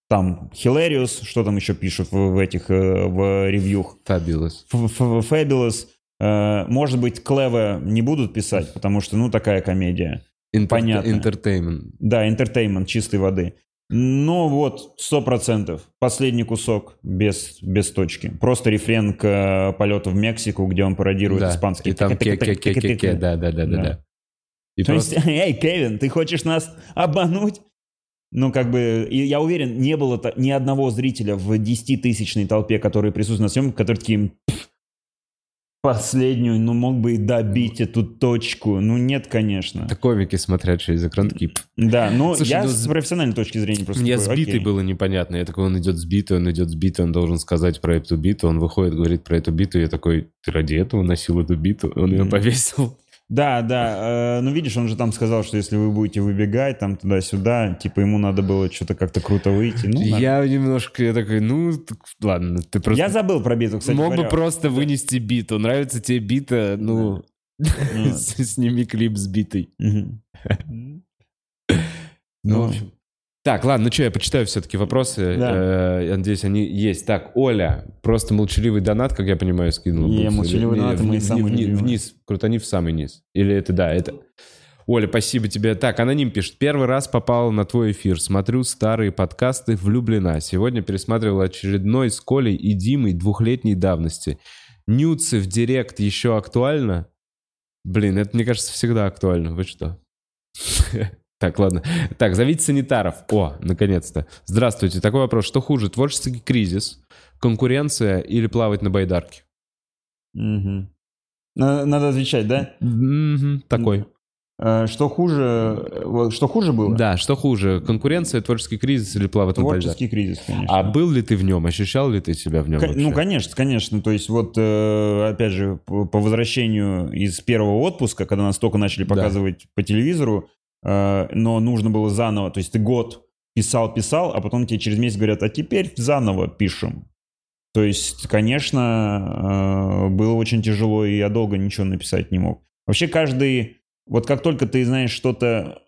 там Hilarious, что там еще пишут в, в этих э, в ревьюх. Fabulous. Fabulous. Э, может быть, Clever не будут писать, потому что, ну, такая комедия. Интер- Понятно. Entertainment. Да, entertainment чистой воды. Но вот, сто процентов. Последний кусок без, без точки. Просто рефрен к э, полету в Мексику, где он пародирует да. испанский. И там ке-ке-ке-ке-ке, да-да-да-да. То есть, эй, Кевин, ты хочешь нас обмануть? Ну, как бы, я уверен, не было ни одного зрителя в 10-тысячной толпе, которые присутствуют на съемках, которые такие, последнюю, ну, мог бы и добить эту точку. Ну, нет, конечно. Это комики смотрят через экран такие... Да, но Слушай, я ну, с профессиональной точки зрения просто такой, сбитый окей. было непонятно. Я такой, он идет сбитый, он идет сбитый, он должен сказать про эту биту. Он выходит, говорит про эту биту. Я такой, ты ради этого носил эту биту? Он ее повесил. Да, да. Э, ну, видишь, он же там сказал, что если вы будете выбегать там туда-сюда, типа ему надо было что-то как-то круто выйти. Ну, я немножко, я такой, ну, ладно, ты просто... Я забыл про биту, кстати Мог говоря. бы просто вынести биту. Нравится тебе бита, ну, сними клип с битой. Ну, в общем. Так, ладно, ну что, я почитаю все-таки вопросы. Да. Э, я надеюсь, они есть. Так, Оля, просто молчаливый донат, как я понимаю, скинул. Не, молчаливый донат, мы самый вниз, вниз, крутани в самый низ. Или это, да, это... Оля, спасибо тебе. Так, аноним пишет. Первый раз попал на твой эфир. Смотрю старые подкасты «Влюблена». Сегодня пересматривал очередной с Колей и Димой двухлетней давности. Нюцы в директ еще актуально? Блин, это, мне кажется, всегда актуально. Вы что? Так, ладно. Так, зовите санитаров. О, наконец-то. Здравствуйте. Такой вопрос. Что хуже, творческий кризис, конкуренция или плавать на байдарке? Угу. Надо отвечать, да? Угу, такой. Э, что хуже, что хуже было? Да, что хуже, конкуренция, творческий кризис или плавать на байдарке? Творческий кризис, конечно. А был ли ты в нем, ощущал ли ты себя в нем К- Ну, конечно, конечно. То есть вот, э, опять же, по возвращению из первого отпуска, когда нас только начали показывать да. по телевизору, но нужно было заново, то есть ты год писал-писал, а потом тебе через месяц говорят, а теперь заново пишем. То есть, конечно, э, было очень тяжело, и я долго ничего написать не мог. Вообще каждый, вот как только ты, знаешь, что-то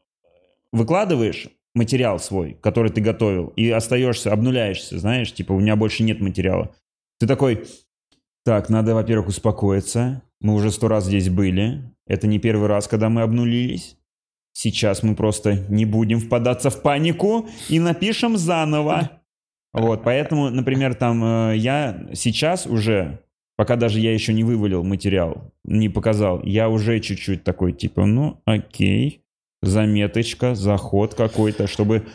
выкладываешь, материал свой, который ты готовил, и остаешься, обнуляешься, знаешь, типа у меня больше нет материала. Ты такой, так, надо, во-первых, успокоиться. Мы уже сто раз здесь были. Это не первый раз, когда мы обнулились. Сейчас мы просто не будем впадаться в панику и напишем заново. Вот, поэтому, например, там э, я сейчас уже, пока даже я еще не вывалил материал, не показал, я уже чуть-чуть такой, типа, ну, окей, заметочка, заход какой-то, чтобы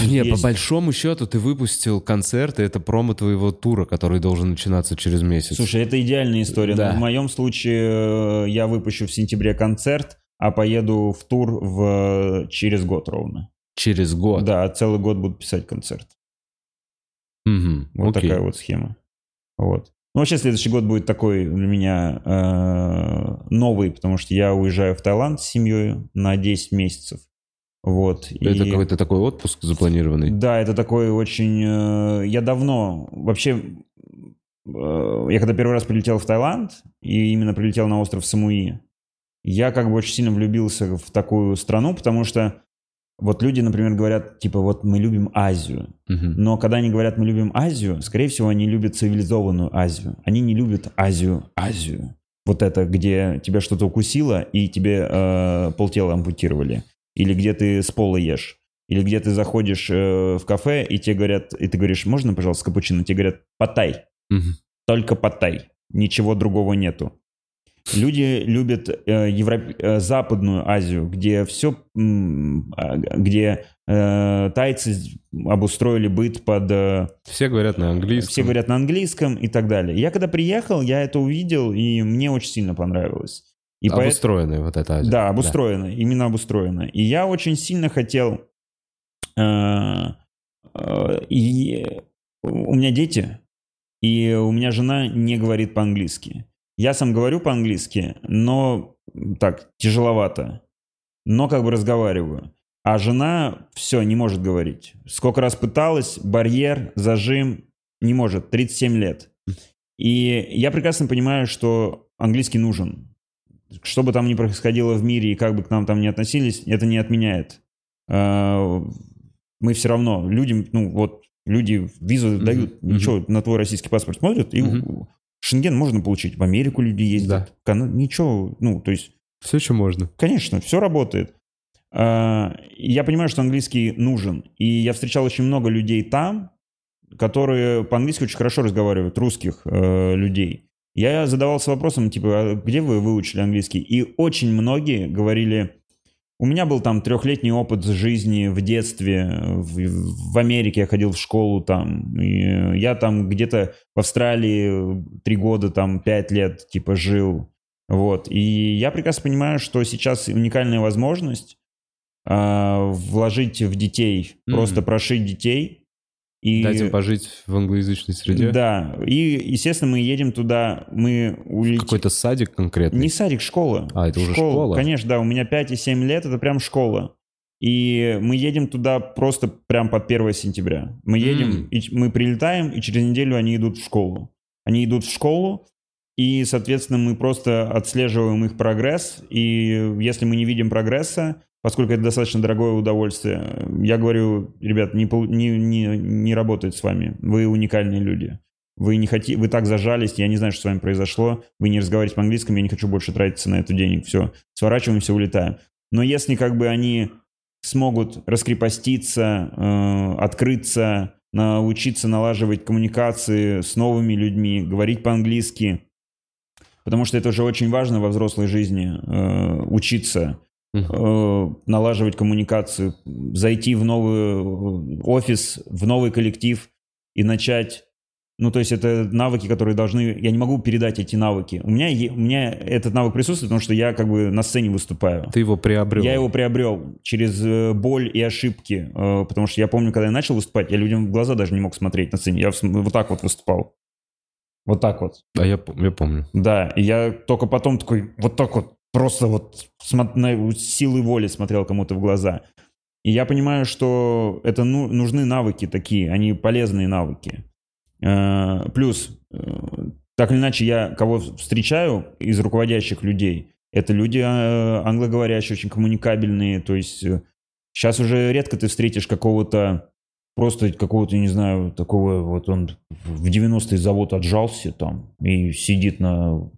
не, есть. по большому счету ты выпустил концерт, и это промо твоего тура, который должен начинаться через месяц. Слушай, это идеальная история. Да. Но в моем случае э, я выпущу в сентябре концерт, а поеду в тур в... через год ровно. Через год? Да, целый год буду писать концерт. Угу, вот окей. такая вот схема. Вот. Ну, вообще, следующий год будет такой для меня э, новый, потому что я уезжаю в Таиланд с семьей на 10 месяцев. Вот. Это и... какой-то такой отпуск запланированный? Да, это такой очень... Э, я давно... Вообще, э, я когда первый раз прилетел в Таиланд, и именно прилетел на остров Самуи, я как бы очень сильно влюбился в такую страну, потому что вот люди, например, говорят, типа, вот мы любим Азию. Uh-huh. Но когда они говорят, мы любим Азию, скорее всего, они любят цивилизованную Азию. Они не любят Азию, Азию. Вот это, где тебя что-то укусило, и тебе э, полтела ампутировали. Или где ты с пола ешь. или где ты заходишь э, в кафе, и тебе говорят, и ты говоришь, можно, пожалуйста, капучино? Тебе говорят, потай, Мгм. только потай, ничего другого нету. Люди любят э, Европ- э, Западную Азию, где все, где э, тайцы обустроили быт под... э, Все говорят на английском. все говорят на английском и так далее. Я когда приехал, я это увидел, и мне очень сильно понравилось. И поэт- Обустроенная вот эта Азия. Да, обустроено, именно обустроено. И я очень сильно хотел... э, э, и у меня дети, и у меня жена не говорит по-английски. Я сам говорю по-английски, но так, тяжеловато. Но как бы разговариваю. А жена все, не может говорить. Сколько раз пыталась, барьер, зажим, не может, 37 лет. И я прекрасно понимаю, что английский нужен. Что бы там ни происходило в мире и как бы к нам там ни относились, это не отменяет. А, Мы все равно, людям, ну вот, люди визу дают, мгм. ничего, на твой российский паспорт смотрят, и Мгм. Шенген можно получить. В Америку люди ездят. Да. в Кана- Ничего, ну, то есть Все, что можно. Конечно, все работает. А, Я понимаю, что английский нужен. И я встречал очень много людей там, которые по-английски очень хорошо разговаривают, русских э, людей. Я задавался вопросом, типа, а где вы выучили английский? И очень многие говорили, у меня был там трехлетний опыт жизни в детстве, в, в Америке я ходил в школу там, и я там где-то в Австралии три года, там пять лет, типа, жил, вот. И я прекрасно понимаю, что сейчас уникальная возможность а, вложить в детей, Мгм. просто прошить детей. И, Дать им пожить в англоязычной среде. Да, и, естественно, мы едем туда, мы улетим... Какой-то садик конкретный. Не садик, школа. А, это уже школа? Конечно, да, у меня 5 и 7 лет, это прям школа. И мы едем туда просто прям под 1 сентября. Мы едем, М. и мы прилетаем, и через неделю они идут в школу. Они идут в школу, и, соответственно, мы просто отслеживаем их прогресс. И если мы не видим прогресса, поскольку это достаточно дорогое удовольствие, я говорю, ребят, не, не, не, не работает с вами. Вы уникальные люди. Вы не хотите, вы так зажались, я не знаю, что с вами произошло, вы не разговариваете по-английски, я не хочу больше тратиться на это денег, все, сворачиваемся, улетаем. Но если как бы они смогут раскрепоститься, э, открыться, научиться налаживать коммуникации с новыми людьми, говорить по-английски, потому что это уже очень важно во взрослой жизни, э, учиться, Э, налаживать коммуникацию, зайти в новый э, офис, в новый коллектив и начать. Ну, то есть это навыки, которые должны... Я не могу передать эти навыки. У меня, у меня этот навык присутствует, потому что я как бы на сцене выступаю. Ты его приобрел. Я его приобрел через э, боль и ошибки, потому что я помню, когда я начал выступать, я людям в глаза даже не мог смотреть на сцене. Я вот так вот выступал. Вот так вот. А я, я помню. Да, и я только потом такой, вот так вот, просто вот смо- на- с силой воли смотрел кому-то в глаза. И я понимаю, что это ну, нужны навыки такие, они полезные навыки. Э, Плюс, э, так или иначе, я кого встречаю из руководящих людей, это люди э, англоговорящие, очень коммуникабельные, то есть сейчас уже редко ты встретишь какого-то просто какого-то, не знаю, такого вот он в 90-е завод отжался там и сидит на...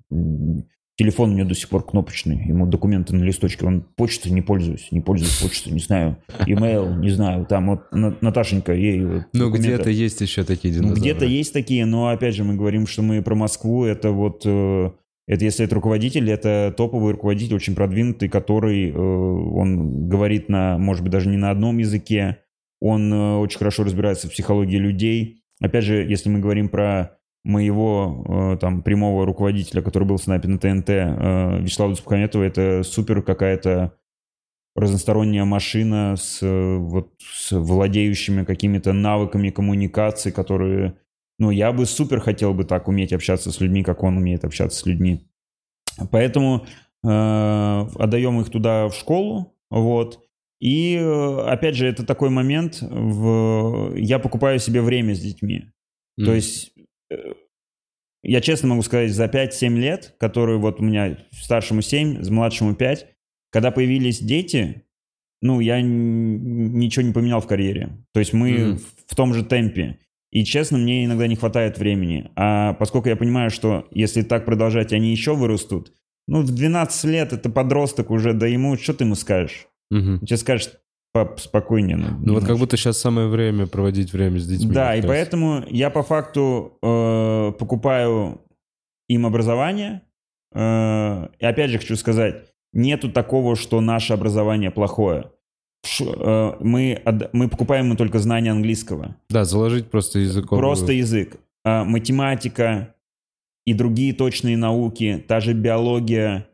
Телефон у него до сих пор кнопочный, ему документы на листочке, он почтой не пользуюсь, не пользуюсь почтой, не знаю, имейл, не знаю, там вот На- Наташенька, ей вот Ну, где-то есть еще такие Ну, динозавры. где-то есть такие, но опять же мы говорим, что мы про Москву, это вот, э, это если это руководитель, это топовый руководитель, очень продвинутый, который, э, он говорит на, может быть, даже не на одном языке, он э, очень хорошо разбирается в психологии людей. Опять же, если мы говорим про моего э, там прямого руководителя, который был с нами на ТНТ, э, Вячеслава Дусмухаметова, это супер какая-то разносторонняя машина с, э, вот, с владеющими какими-то навыками коммуникации, которые... Ну, я бы супер хотел бы так уметь общаться с людьми, как он умеет общаться с людьми. Поэтому э, отдаем их туда в школу, вот. И, э, опять же, это такой момент, в... я покупаю себе время с детьми. М. То есть, я честно могу сказать, за 5-7 лет, которые вот у меня старшему 7, младшему 5, когда появились дети, ну, я ничего не поменял в карьере. То есть мы Мгм. в том же темпе. И, честно, мне иногда не хватает времени. А поскольку я понимаю, что если так продолжать, они еще вырастут, ну, в 12 лет это подросток уже, да ему, что ты ему скажешь? Он тебе скажет, по- спокойнее. ну, Ну вот немножко. как будто сейчас самое время проводить время с детьми. Да, и поэтому я по факту э, покупаю им образование. Э, и опять же хочу сказать, нету такого, что наше образование плохое. Ш- э, мы, мы покупаем им только знания английского. Да, заложить просто языковую... Просто язык. А, математика и другие точные науки, та же биология,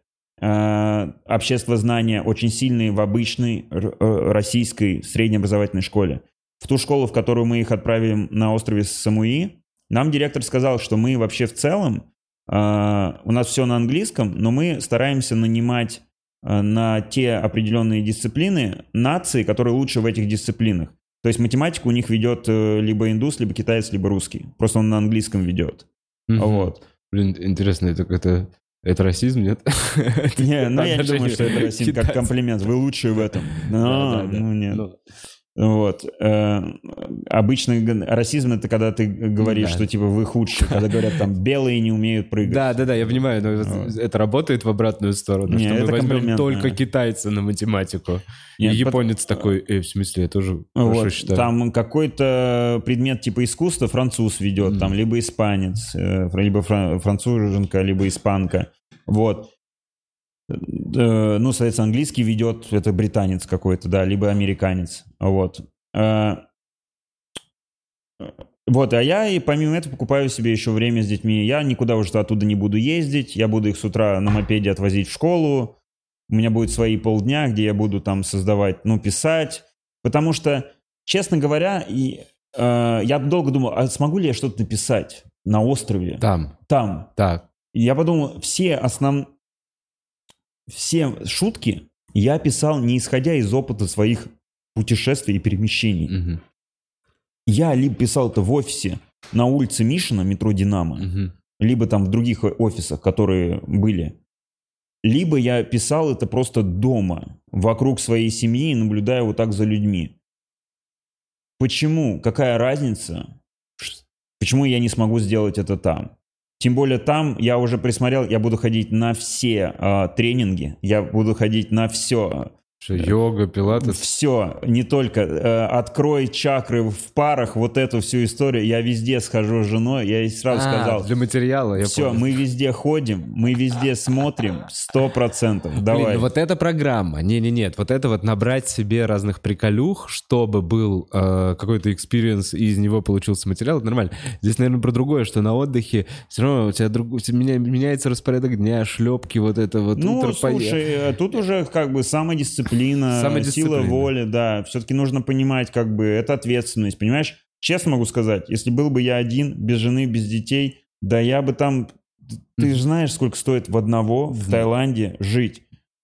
а, обществознание очень сильные в обычной э, российской среднеобразовательной школе. В ту школу, в которую мы их отправим на острове Самуи, нам директор сказал, что мы вообще в целом, а, у нас все на английском, но мы стараемся нанимать на те определенные дисциплины нации, которые лучше в этих дисциплинах. То есть математику у них ведет э, либо индус, либо китаец, либо русский. Просто он на английском ведет. Мгм. Вот. Блин, интересно, это это, это расизм, нет? Не, ну я не думаю, что это расизм как комплимент. Вы лучшие в этом. Ну нет. Вот. Э, Обычно расизм это когда ты говоришь, Да. что типа вы худшие. Когда говорят там белые не умеют прыгать. Да, да, да, я понимаю, но Вот. это работает в обратную сторону, Не, что мы возьмем только китайца на математику. Нет, и японец такой, э, в смысле, я тоже хорошо Вот, считаю. там какой-то предмет типа искусства француз ведет, Мгм. там либо испанец, э, либо фра- француженка, либо испанка. Вот. Э, Ну, соответственно, английский ведет, это британец какой-то, да, либо американец. Вот. Э, Вот, а я и помимо этого покупаю себе еще время с детьми. Я никуда уже оттуда не буду ездить, я буду их с утра на мопеде отвозить в школу. У меня будет свои полдня, где я буду там создавать, ну, писать. Потому что, честно говоря, и, э, я долго думал, а смогу ли я что-то написать на острове? Там, Там. так. И я подумал, все основ... все шутки я писал не исходя из опыта своих путешествий и перемещений. Мгм, Я либо писал это в офисе на улице Мишина, метро «Динамо», мгм. либо там в других офисах, которые были. Либо я писал это просто дома, вокруг своей семьи, наблюдая вот так за людьми. Почему? Какая разница? Почему я не смогу сделать это там? Тем более там я уже присмотрел, я буду ходить на все а, тренинги, я буду ходить на все. Что, йога, пилатес? Все, не только. э, открой чакры в парах, вот эту всю историю. Я везде схожу с женой, я ей сразу А, сказал. Для материала, я Все, понял. мы везде ходим, мы везде смотрим, сто процентов. Давай. Блин, ну вот эта программа, не-не-нет, вот это вот набрать себе разных приколюх, чтобы был э, какой-то experience и из него получился материал, это нормально. Здесь, наверное, про другое, что на отдыхе все равно у тебя, друг, у тебя меня- меняется распорядок дня, шлепки, вот это вот. Ну, слушай, э, тут уже как бы самодисциплина, Самодисциплина. сила воли, да. Все-таки нужно понимать, как бы, это ответственность, понимаешь? Честно могу сказать, если был бы я один, без жены, без детей, да я бы там... Ты же знаешь, сколько стоит в одного в. Таиланде жить.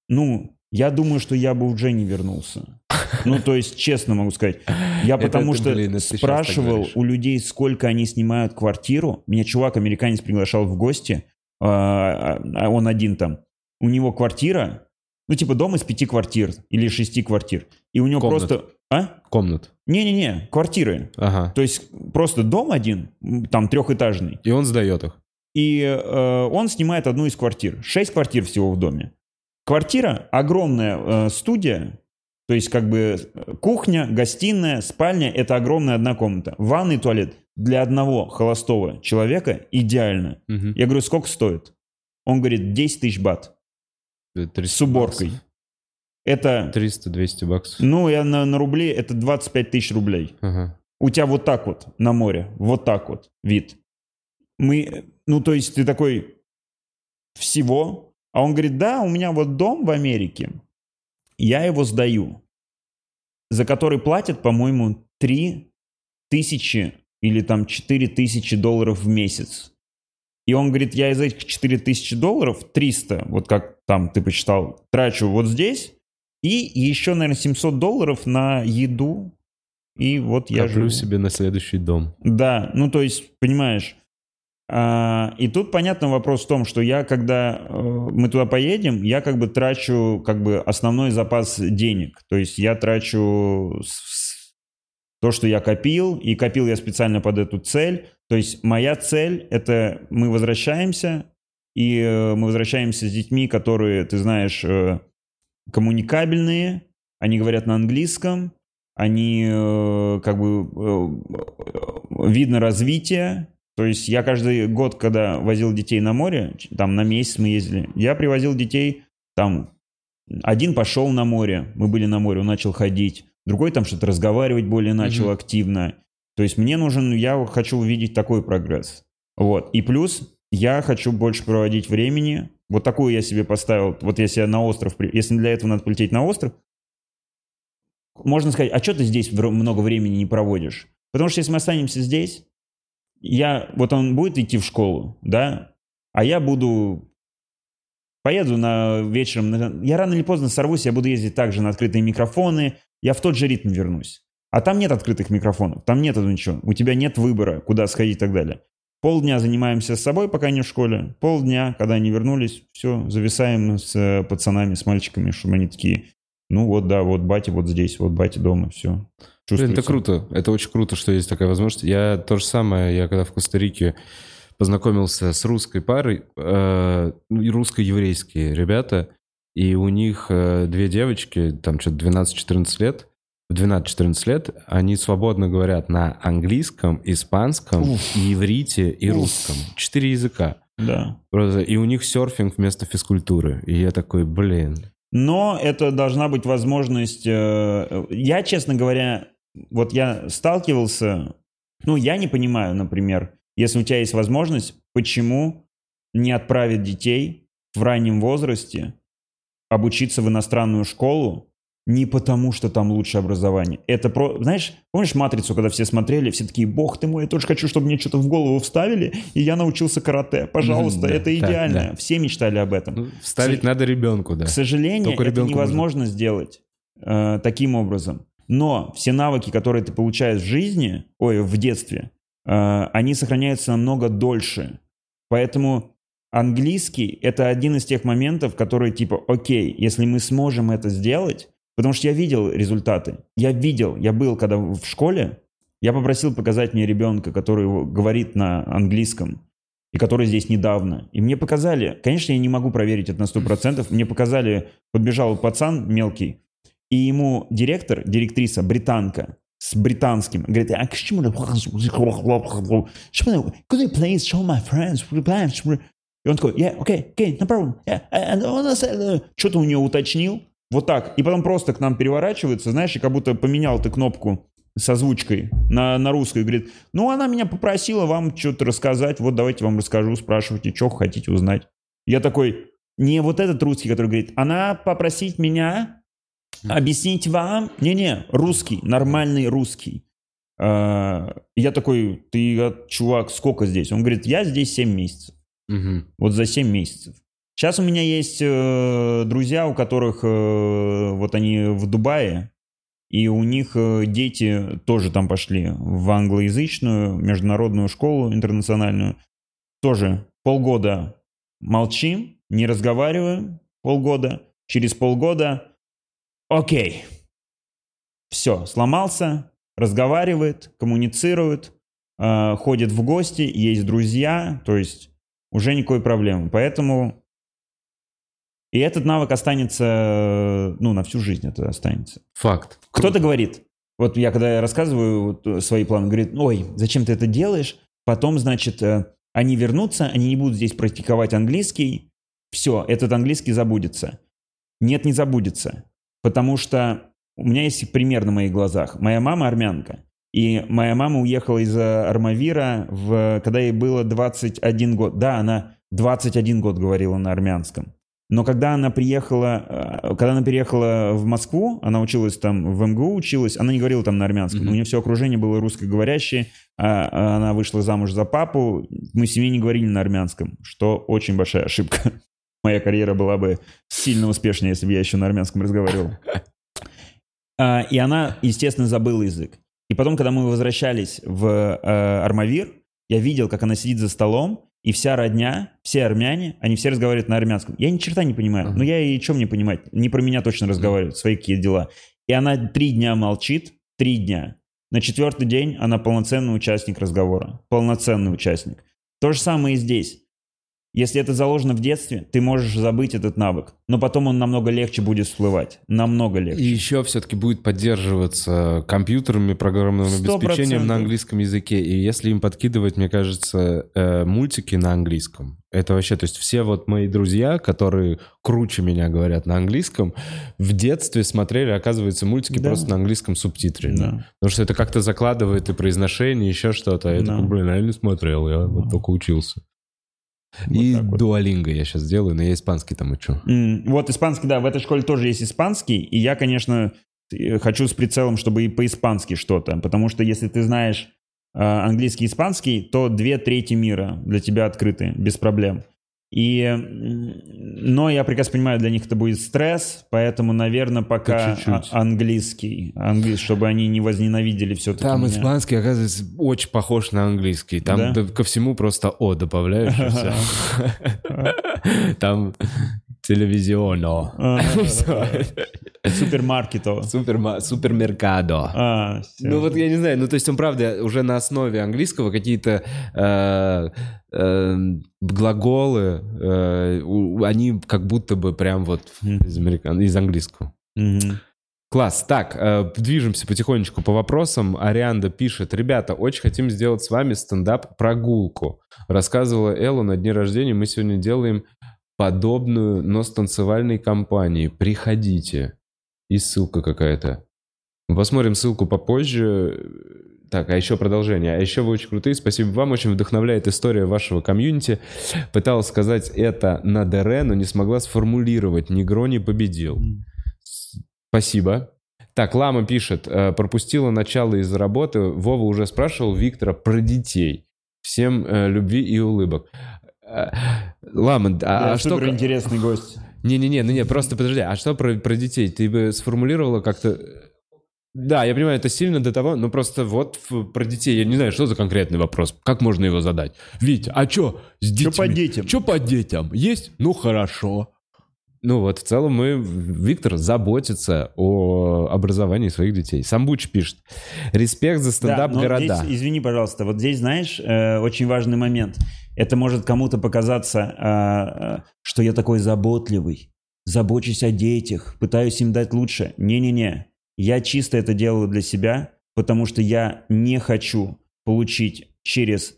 Ну, я думаю, что я бы уже не вернулся. Ну, то есть, честно могу сказать. Я потому что блин, спрашивал у людей, сколько они снимают квартиру. Меня чувак, американец, приглашал в гости. а, а он один там. У него квартира, ну, типа дом из пяти квартир или шести квартир. И у него Комнат. просто... А? Комнат. Не-не-не, квартиры. Ага. То есть просто дом один, там трехэтажный. И он сдает их. И э, он снимает одну из квартир. Шесть квартир всего в доме. Квартира, огромная э, студия, то есть как бы кухня, гостиная, спальня – это огромная одна комната. Ванный туалет для одного холостого человека идеально. Мгм. Я говорю, сколько стоит? Он говорит, 10 тысяч бат 300 с уборкой. баксов. Это, 300-200 баксов. ну, я на, на рубли, это 25 тысяч рублей. Ага. У тебя вот так вот на море, вот так вот вид. Мы, ну, то есть ты такой, всего? А он говорит, да, у меня вот дом в Америке, я его сдаю, за который платят, по-моему, 3 тысячи или там 4 тысячи долларов в месяц. И он говорит, я из этих 4 тысячи долларов 300, вот как там ты посчитал, трачу вот здесь, и еще, наверное, 700 долларов на еду, и вот я Коплю живу. себе на следующий дом. Да, ну то есть, понимаешь. а, и тут понятно вопрос в том, что я, когда э, мы туда поедем, я как бы трачу как бы основной запас денег. То есть я трачу то, что я копил, и копил я специально под эту цель. То есть моя цель это мы возвращаемся, и э, мы возвращаемся с детьми, которые, ты знаешь, э, коммуникабельные, они говорят на английском, они э, как бы видно развитие. То есть я каждый год, когда возил детей на море, там на месяц мы ездили, я привозил детей, там один пошел на море, мы были на море, он начал ходить, другой там что-то разговаривать более начал mm-hmm. активно. То есть мне нужен, я хочу увидеть такой прогресс. Вот. И плюс я хочу больше проводить времени. Вот такую я себе поставил. Вот если я на остров, если для этого надо полететь на остров, можно сказать, а что ты здесь много времени не проводишь? Потому что если мы останемся здесь, я, вот он будет идти в школу, да, а я буду, поеду на вечером, я рано или поздно сорвусь, я буду ездить также на открытые микрофоны, я в тот же ритм вернусь. А там нет открытых микрофонов, там нет ничего, у тебя нет выбора, куда сходить и так далее. Полдня занимаемся с собой, пока не в школе. Полдня, когда они вернулись, все, зависаем с э, пацанами, с мальчиками, чтобы они такие, ну вот, да, вот батя вот здесь, вот батя дома, все. Блин, это круто. Это очень круто, что есть такая возможность. Я то же самое, я когда в Коста-Рике познакомился с русской парой, э, русско-еврейские ребята, и у них э, две девочки, там что-то 12-14 лет, в 12-14 лет они свободно говорят на английском, испанском, Уф. иврите и Уф. русском. Четыре языка. Да. И у них серфинг вместо физкультуры. И я такой, блин. Но это должна быть возможность... Э, я, честно говоря, вот я сталкивался... Ну, я не понимаю, например, если у тебя есть возможность, почему не отправить детей в раннем возрасте обучиться в иностранную школу, не потому, что там лучшее образование. Это про... Знаешь, помнишь «Матрицу», когда все смотрели, все такие, бог ты мой, я тоже хочу, чтобы мне что-то в голову вставили, и я научился карате. Пожалуйста, mm, да, это идеально. Да, да. Все мечтали об этом. Ну, вставить К... надо ребенку, да. К сожалению, Только это невозможно можно. сделать э, таким образом. Но все навыки, которые ты получаешь в жизни, ой, в детстве, э, они сохраняются намного дольше. Поэтому английский — это один из тех моментов, которые типа, окей, если мы сможем это сделать, Потому что я видел результаты. Я видел, я был, когда в школе, я попросил показать мне ребенка, который говорит на английском, и который здесь недавно. И мне показали, конечно, я не могу проверить это на 100%, мне показали, подбежал пацан мелкий, и ему директор, директриса, британка, с британским, говорит, а почему Could you please show my friends? И он такой, yeah, okay, okay, no problem. Yeah. And uh, что-то у него уточнил, вот так. И потом просто к нам переворачивается, знаешь, и как будто поменял ты кнопку с озвучкой на, на русской. Говорит, ну, она меня попросила вам что-то рассказать. Вот давайте вам расскажу, спрашивайте, что хотите узнать. Я такой, не вот этот русский, который говорит, она попросить меня объяснить вам. Не-не, русский, нормальный русский. А, я такой, ты, чувак, сколько здесь? Он говорит, я здесь 7 месяцев. Угу. Вот за 7 месяцев. Сейчас у меня есть э, друзья, у которых э, вот они в Дубае, и у них э, дети тоже там пошли в англоязычную международную школу интернациональную. Тоже полгода молчим, не разговариваем полгода. Через полгода окей, все, сломался, разговаривает, коммуницирует, э, ходит в гости, есть друзья, то есть уже никакой проблемы. Поэтому и этот навык останется, ну, на всю жизнь это останется. Факт. Кто-то говорит, вот я когда рассказываю вот свои планы, говорит, ой, зачем ты это делаешь? Потом, значит, э, они вернутся, они не будут здесь практиковать английский, все, этот английский забудется. Нет, не забудется. Потому что у меня есть пример на моих глазах. Моя мама армянка. И моя мама уехала из Армавира, в, когда ей было 21 год. Да, она 21 год говорила на армянском. Но когда она приехала, э, когда она переехала в Москву, она училась там в МГУ, училась, она не говорила там на армянском, mm-hmm. у нее все окружение было русскоговорящее, а, а она вышла замуж за папу, мы в семье не говорили на армянском, что очень большая ошибка. Моя карьера была бы сильно успешнее, если бы я еще на армянском разговаривал. А, и она, естественно, забыла язык. И потом, когда мы возвращались в э, Армавир, я видел, как она сидит за столом, и вся родня, все армяне, они все разговаривают на армянском. Я ни черта не понимаю. Uh-huh. Ну я и чем мне понимать? Не про меня точно разговаривают, свои какие дела. И она три дня молчит, три дня. На четвертый день она полноценный участник разговора. Полноценный участник. То же самое и здесь. Если это заложено в детстве, ты можешь забыть этот навык, но потом он намного легче будет всплывать. Намного легче. И еще все-таки будет поддерживаться компьютерами, программным Сто обеспечением на английском языке. И если им подкидывать, мне кажется, э, мультики на английском, это вообще, то есть все вот мои друзья, которые круче меня говорят на английском, в детстве смотрели, оказывается, мультики Да. просто на английском субтитре. Да. Потому что это как-то закладывает и произношение, еще что-то. Я Да. такой, блин, я не смотрел, я вот только учился. И так вот. дуалинго я сейчас делаю, но я испанский там учу. М, Вот испанский, да, в этой школе тоже есть испанский, и я, конечно, э, хочу с прицелом, чтобы и по-испански что-то, потому что если ты знаешь э, английский и испанский, то две трети мира для тебя открыты без проблем. И, но я прекрасно понимаю, для них это будет стресс, поэтому, наверное, пока По чуть-чуть. а- английский, английский, чтобы они не возненавидели все-таки Там меня. испанский, оказывается, очень похож на английский. Там Да? ко всему просто «о» добавляешь, и. Там телевизионо. Всё. Супермаркето. Суперма- Супермеркадо. Ну вот я не знаю, ну то есть он правда уже на основе английского какие-то э, э, глаголы, э, они как будто бы прям вот из, американ... из английского. Класс. Так, э, движемся потихонечку по вопросам. Арианда пишет. Ребята, очень хотим сделать с вами стендап-прогулку. Рассказывала Элла на дне рождения. Мы сегодня делаем подобную, но с танцевальной компанией. Приходите. И ссылка какая-то. Посмотрим ссылку попозже. Так, а еще продолжение. А еще вы очень крутые. Спасибо вам. Очень вдохновляет история вашего комьюнити. Пыталась сказать это на ДР, но не смогла сформулировать. Негрони победил. Спасибо. Так, Лама пишет, э, пропустила начало из-за работы. Вова уже спрашивал Виктора про детей. Всем э, любви и улыбок. Лама, а, а что... интересный гость. Не-не-не, ну не, просто подожди, а что про, про детей? Ты бы сформулировала как-то... Да, я понимаю, это сильно до того, но просто вот про детей, я не знаю, что за конкретный вопрос, как можно его задать? Вить, а что с детьми? Чё по детям? Что по детям? Есть? Ну хорошо. Ну вот, в целом мы, Виктор заботится о образовании своих детей. Самбуч пишет. Респект за стендап Да, города. здесь, извини, пожалуйста, вот здесь, знаешь, э, очень важный момент. Это может кому-то показаться, э, э, что я такой заботливый, забочусь о детях, пытаюсь им дать лучше. Не-не-не, я чисто это делаю для себя, потому что я не хочу получить через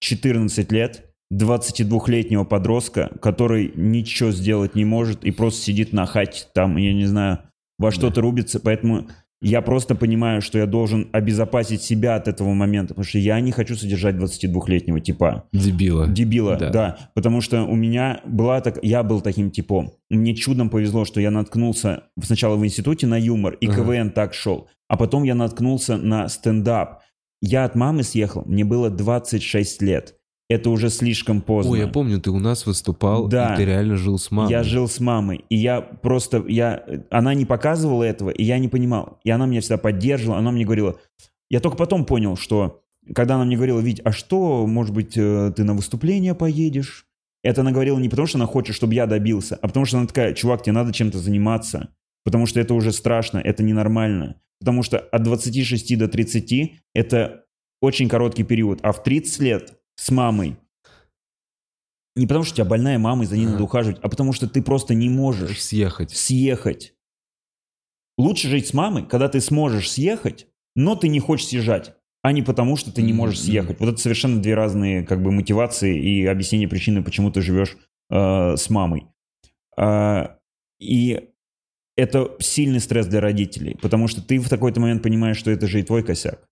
14 лет 22-летнего подростка, который ничего сделать не может и просто сидит на хате там, я не знаю, во что-то рубится. Поэтому я просто понимаю, что я должен обезопасить себя от этого момента, потому что я не хочу содержать 22-летнего типа. Дебила. Дебила, Да. да. Потому что у меня была так, я был таким типом. Мне чудом повезло, что я наткнулся сначала в институте на юмор, и Ага. КВН так шел. А потом я наткнулся на стендап. Я от мамы съехал, мне было 26 лет. Это уже слишком поздно. Ой, я помню, ты у нас выступал, Да. и ты реально жил с мамой. Я жил с мамой, и я просто, я, она не показывала этого, и я не понимал. И она меня всегда поддерживала, она мне говорила, я только потом понял, что, когда она мне говорила, Вить, а что, может быть, э, ты на выступление поедешь? Это она говорила не потому, что она хочет, чтобы я добился, а потому что она такая, чувак, тебе надо чем-то заниматься, потому что это уже страшно, это ненормально. Потому что от 26 до 30 это очень короткий период, а в 30 лет с мамой не потому, что у тебя больная мама, и за ней Ага. надо ухаживать, а потому что ты просто не можешь съехать. съехать. Лучше жить с мамой, когда ты сможешь съехать, но ты не хочешь съезжать, а не потому, что ты не можешь съехать. Вот это совершенно две разные как бы мотивации и объяснение причины, почему ты живешь э, с мамой. А, и это сильный стресс для родителей, потому что ты в такой-то момент понимаешь, что это же и твой косяк.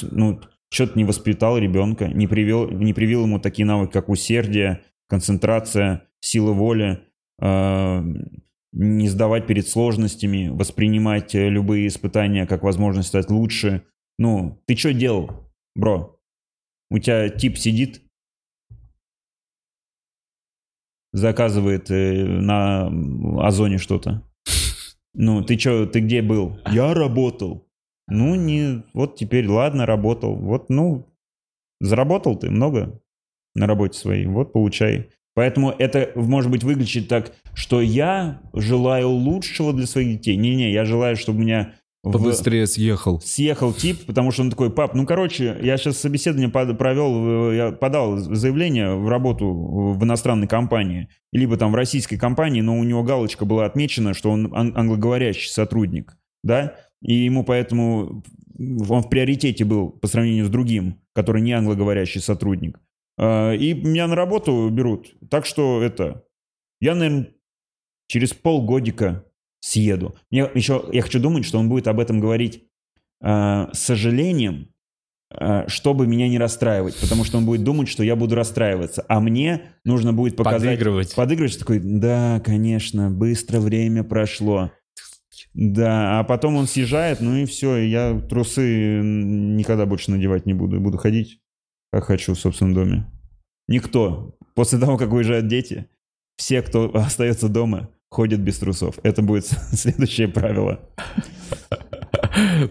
Ну, что ты не воспитал ребенка, не привил, не привил ему такие навыки, как усердие, концентрация, сила воли, э, не сдавать перед сложностями, воспринимать э, любые испытания как возможность стать лучше. Ну, ты что делал, бро? У тебя тип сидит, заказывает э, на Озоне что-то. Ну, ты что, ты где был? Я работал. Ну, не, вот теперь, ладно, работал. Вот, ну, заработал ты много на работе своей, вот, получай. Поэтому это, может быть, выглядит так, что я желаю лучшего для своих детей. Не-не, я желаю, чтобы у меня в- Побыстрее съехал. съехал тип, потому что он такой, пап, ну, короче, я сейчас собеседование под- провел, э, я подал заявление в работу в иностранной компании, либо там в российской компании, но у него галочка была отмечена, что он ан- англоговорящий сотрудник, да, и ему поэтому он в приоритете был по сравнению с другим, который не англоговорящий сотрудник. А, И меня на работу берут. Так что это... Я, наверное, через полгодика съеду. Мне еще, я хочу думать, что он будет об этом говорить э, с сожалением, э, чтобы меня не расстраивать, потому что он будет думать, что я буду расстраиваться, а мне нужно будет показать... Подыгрывать. Подыгрывать, что такой, да, конечно, быстро время прошло. Да, а потом он съезжает, ну и все, я трусы никогда больше надевать не буду, буду ходить, как хочу в собственном доме. Никто. После того, как уезжают дети, все, кто остается дома, ходят без трусов. Это будет следующее правило.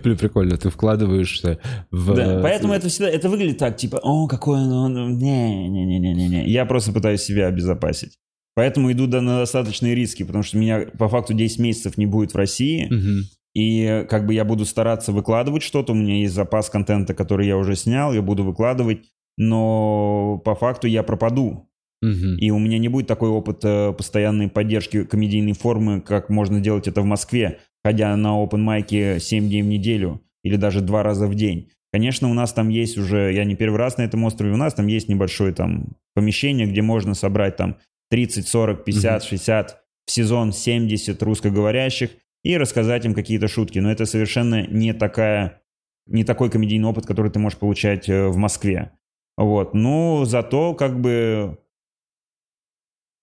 Блин, прикольно, ты вкладываешься в... Да, поэтому это всегда, это выглядит так, типа, о, какой он, он- не, не, не, не, не, не. Я просто пытаюсь себя обезопасить. Поэтому иду на достаточные риски, потому что меня по факту 10 месяцев не будет в России, Мгм. и как бы я буду стараться выкладывать что-то, у меня есть запас контента, который я уже снял, я буду выкладывать, но по факту я пропаду, Мгм. и у меня не будет такой опыт э, постоянной поддержки комедийной формы, как можно делать это в Москве, ходя на open майки 7 дней в неделю или даже два раза в день. Конечно, у нас там есть уже, я не первый раз на этом острове, у нас там есть небольшое там помещение, где можно собрать там 30, 40, 50, 60, в сезон 70 русскоговорящих и рассказать им какие-то шутки. Но это совершенно не такая, не такой комедийный опыт, который ты можешь получать э, в Москве. Вот. Ну, зато как бы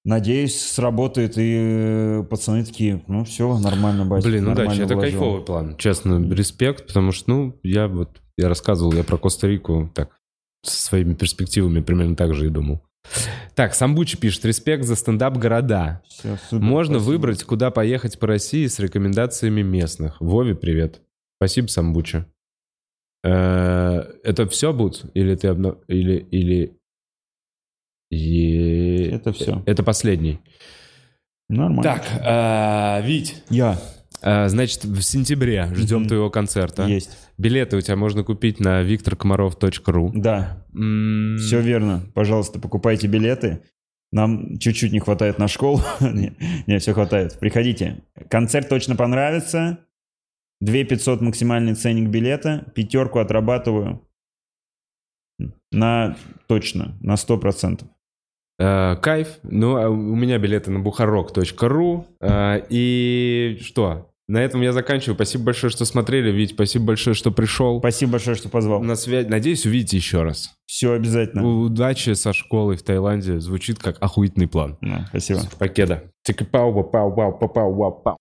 Надеюсь, сработает, и э, пацаны такие, ну все, нормально, батя. Блин, нормально удачи, это вложил». кайфовый план. Честно, респект, потому что, ну, я вот, я рассказывал, я про Коста-Рику так, со своими перспективами примерно так же и думал. Так, Самбучи пишет, респект за стендап города. Супер, Можно спасибо. выбрать, куда поехать по России с рекомендациями местных. Вове привет. Спасибо, Самбуча. Э, Это все будет? Или ты обна- Или... или... Е- Это всё. Это последний. Нормально. Так, э, Вить, Я. э, значит, в сентябре ждем Мгм. твоего концерта. Есть. Билеты у тебя можно купить на викторкомаров.ру. Да, М, все верно. Пожалуйста, покупайте билеты. Нам чуть-чуть не хватает на школу. не, не, все хватает. Приходите. Концерт точно понравится. 2 500 максимальный ценник билета. Пятерку отрабатываю. На точно, на 100%. Э, Кайф. Ну, а у меня билеты на бухарок.ру. Э, И что? На этом я заканчиваю. Спасибо большое, что смотрели. Вить, спасибо большое, что пришел. Спасибо большое, что позвал. На связь. Надеюсь, увидите еще раз. Все обязательно. Удачи со школой в Таиланде. Звучит как охуительный план. Да, спасибо. Покеда. Пау, пау, пау, пау, пау.